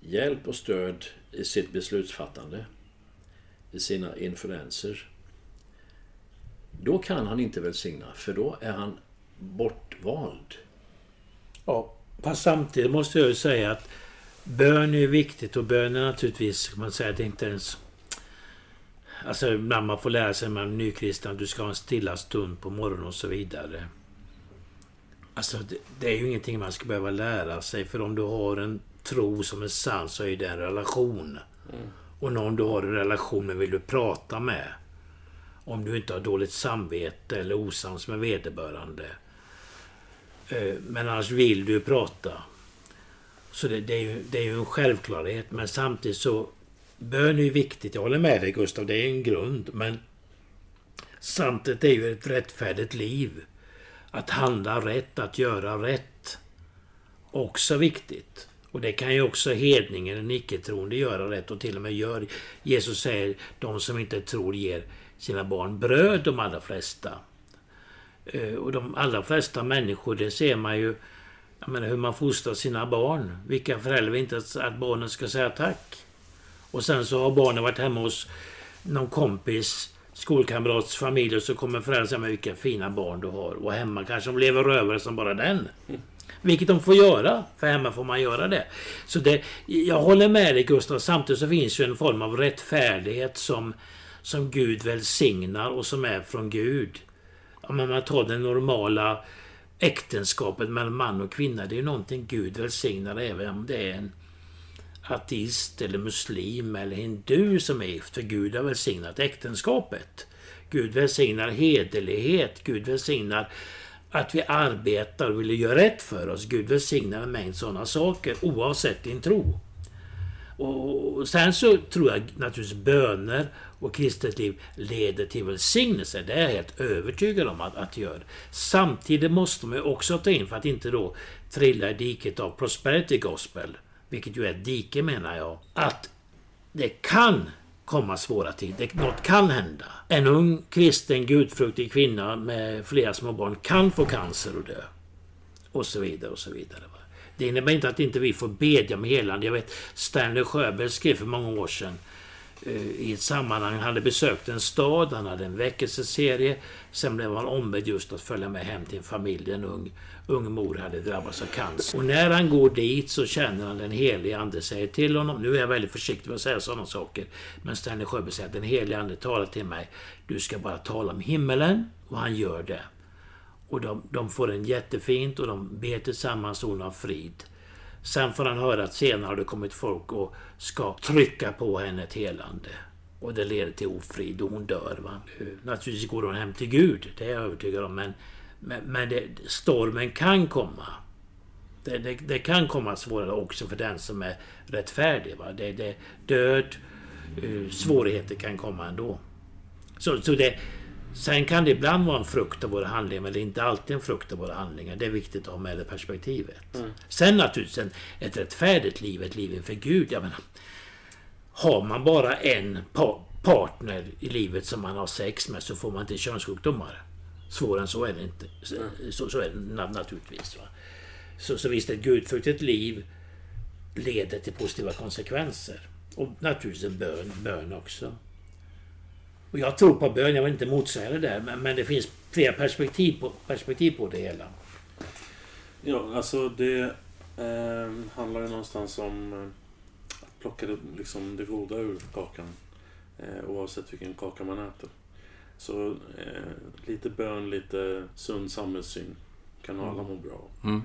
hjälp och stöd i sitt beslutsfattande, i sina influenser, då kan han inte välsigna, för då är han bortvald.
Ja, fast samtidigt måste jag ju säga att bön är viktigt och bön är naturligtvis, kan man säga, det är inte ens... Alltså ibland man får lära sig när man är nykristen att du ska ha en stilla stund på morgonen och så vidare. Alltså det, det är ju ingenting man ska behöva lära sig för om du har en tro som är sann så är det en relation. Och någon du har en relation med vill du prata med. Om du inte har dåligt samvete eller osams med vederbörande. Eh, Men annars vill du prata. Så det, det, är ju, det är ju en självklarhet. Men samtidigt så... Bön är ju viktigt. Jag håller med dig Gustav. Det är en grund. Men samtidigt är ju ett rättfärdigt liv. Att handla rätt, att göra rätt. Också viktigt. Och det kan ju också hedningen, den icke-troende, göra rätt och till och med gör. Jesus säger de som inte tror ger sina barn bröd, de allra flesta. Eh, och de allra flesta människor, det ser man ju jag menar, hur man fostrar sina barn. Vilka föräldrar vill inte att barnen ska säga tack? Och sen så har barnen varit hemma hos någon kompis, skolkamrats familj och så kommer föräldrarna säga men vilka fina barn du har. Och hemma kanske de lever rövare som bara den. Vilket de får göra, för hemma får man göra det. Så det, jag håller med dig Gustav, samtidigt så finns ju en form av rättfärdighet som, som Gud välsignar och som är från Gud. Ja, man tar det normala äktenskapet mellan man och kvinna, det är ju någonting Gud välsignar även om det är en ateist eller muslim eller hindu som är gift. För Gud har välsignat äktenskapet. Gud välsignar hederlighet. Gud välsignar att vi arbetar och vill göra rätt för oss. Gud välsignar en mängd sådana saker oavsett din tro. Och sen så tror jag naturligtvis böner och kristet liv leder till välsignelse. Det är jag helt övertygad om att, att det gör. Samtidigt måste man ju också ta in, för att inte då trilla i diket av prosperity gospel, vilket ju är ett dike menar jag, att det kan komma svåra tider. Något kan hända. En ung kristen gudfruktig kvinna med flera små barn kan få cancer och dö. Och så vidare och så vidare. Det innebär inte att inte vi får bedja med helande. Jag vet Stanley Sjöberg skrev för många år sedan eh, i ett sammanhang. Han hade besökt en stad, han hade en väckelseserie. Sen blev han ombedd just att följa med hem till en familj. En ung, ung mor hade drabbats av cancer. Och när han går dit så känner han den helige Ande säger till honom. Nu är jag väldigt försiktig med att säga sådana saker. Men Stanley Sjöberg säger att den helige Ande talar till mig. Du ska bara tala om himmelen. Och han gör det. Och de, de får en jättefint och de ber tillsammans ord av frid. Sen får han höra att senare har det kommit folk och ska trycka på henne ett helande. Och det leder till ofrid och hon dör. Va? Naturligtvis går hon hem till Gud, det är jag övertygad om. Men, men, men det, stormen kan komma. Det, det, det, kan komma svårare också för den som är rättfärdig. Va? Det, det, död, uh, svårigheter kan komma ändå. Så, så det, Sen kan det ibland vara en frukt av våra handlingar, men det är inte alltid en frukt av våra handlingar. Det är viktigt att ha med det perspektivet. Mm. Sen naturligtvis en, ett rättfärdigt liv, ett liv inför Gud. Jag menar, har man bara en pa partner i livet som man har sex med så får man inte könssjukdomar. Svårare än så är det inte. Så, så, så är det naturligtvis. Va? Så, så visst, ett gudfruktigt liv leder till positiva konsekvenser. Och naturligtvis en bön, bön också. Och jag tror på bön, jag vill inte motsäga det där, men, men det finns flera perspektiv på, perspektiv på det hela.
Ja, alltså det eh, handlar ju någonstans om eh, att plocka det, liksom det goda ur kakan. Eh, oavsett vilken kaka man äter. Så eh, lite bön, lite sund samhällssyn kan mm. alla må bra. Mm.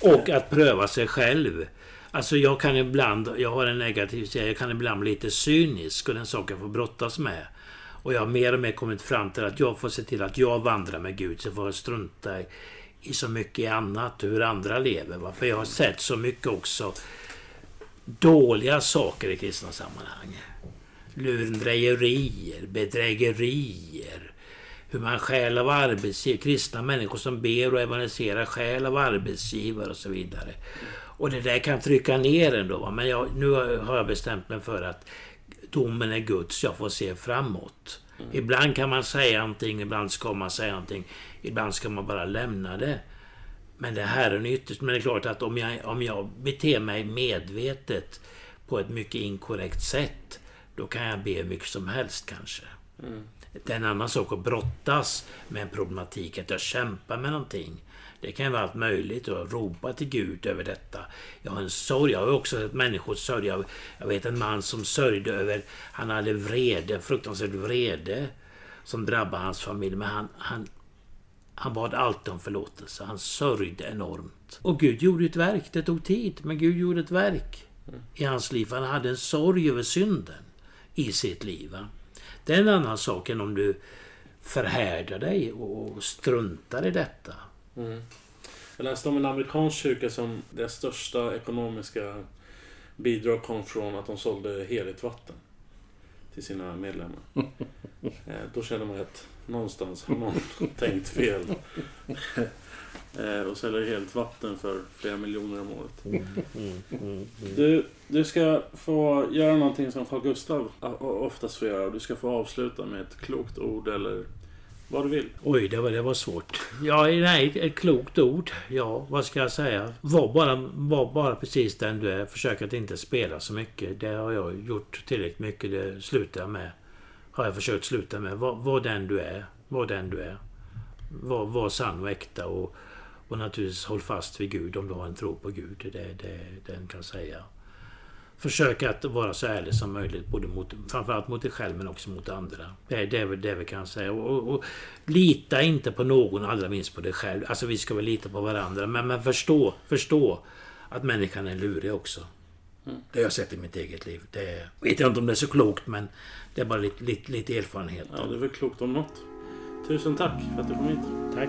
Och att pröva sig själv. Alltså jag kan ibland, jag har en negativ sida, jag kan ibland bli lite cynisk och den saken får brottas med. Och jag har mer och mer kommit fram till att jag får se till att jag vandrar med Gud, så får jag strunta i, i så mycket annat, hur andra lever. Va? För jag har sett så mycket också dåliga saker i kristna sammanhang. Lurendrejerier, bedrägerier, hur man stjäl av arbetsgivare, kristna människor som ber och evangeliserar stjäl av arbetsgivare och så vidare. Och det där kan trycka ner en då. Men jag, nu har jag bestämt mig för att domen är Guds, jag får se framåt. Mm. Ibland kan man säga någonting, ibland ska man säga någonting. Ibland ska man bara lämna det. Men det är Herren ytterst. Men det är klart att om jag, om jag beter mig medvetet på ett mycket inkorrekt sätt, då kan jag be hur mycket som helst kanske. Mm. Det är en annan sak att brottas med en problematik, att jag kämpar med någonting. Det kan vara allt möjligt och ropa till Gud över detta. Jag har en sorg. Jag har också sett människor sörja. Jag vet en man som sörjde över... Han hade vrede, fruktansvärd vrede som drabbade hans familj. Men han, han, han bad alltid om förlåtelse. Han sörjde enormt. Och Gud gjorde ett verk. Det tog tid, men Gud gjorde ett verk i hans liv. Han hade en sorg över synden i sitt liv. Det är en annan sak än om du förhärdar dig och struntar i detta. Mm.
Jag läste om en amerikansk kyrka som deras största ekonomiska bidrag kom från att de sålde heligt vatten till sina medlemmar. Eh, då känner man att någonstans har någon tänkt fel. Eh, och säljer helt vatten för flera miljoner om året. Mm, mm, mm, du, du ska få göra någonting som Carl Gustav oftast får göra. Du ska få avsluta med ett klokt ord eller vad du vill.
Oj, det var, det var svårt. Ja, nej, ett klokt ord. Ja, vad ska jag säga? Var bara, var bara precis den du är. Försök att inte spela så mycket. Det har jag gjort tillräckligt mycket. Det slutar jag med. Har jag försökt sluta med. Var, var den du är. Var den du är. Var, var sann och äkta och, och naturligtvis håll fast vid Gud om du har en tro på Gud. Det är det, det den kan säga försöka att vara så ärlig som möjligt. Både mot, framförallt mot dig själv men också mot andra. Det är det, det vi kan säga. Och, och, och, lita inte på någon, allra minst på dig själv. Alltså vi ska väl lita på varandra. Men, men förstå, förstå att människan är lurig också. Mm. Det har jag sett i mitt eget liv. Det vet jag inte om det är så klokt men det är bara lite, lite, lite erfarenhet.
Ja, det är väl klokt om något. Tusen tack för att du kom hit.
Tack.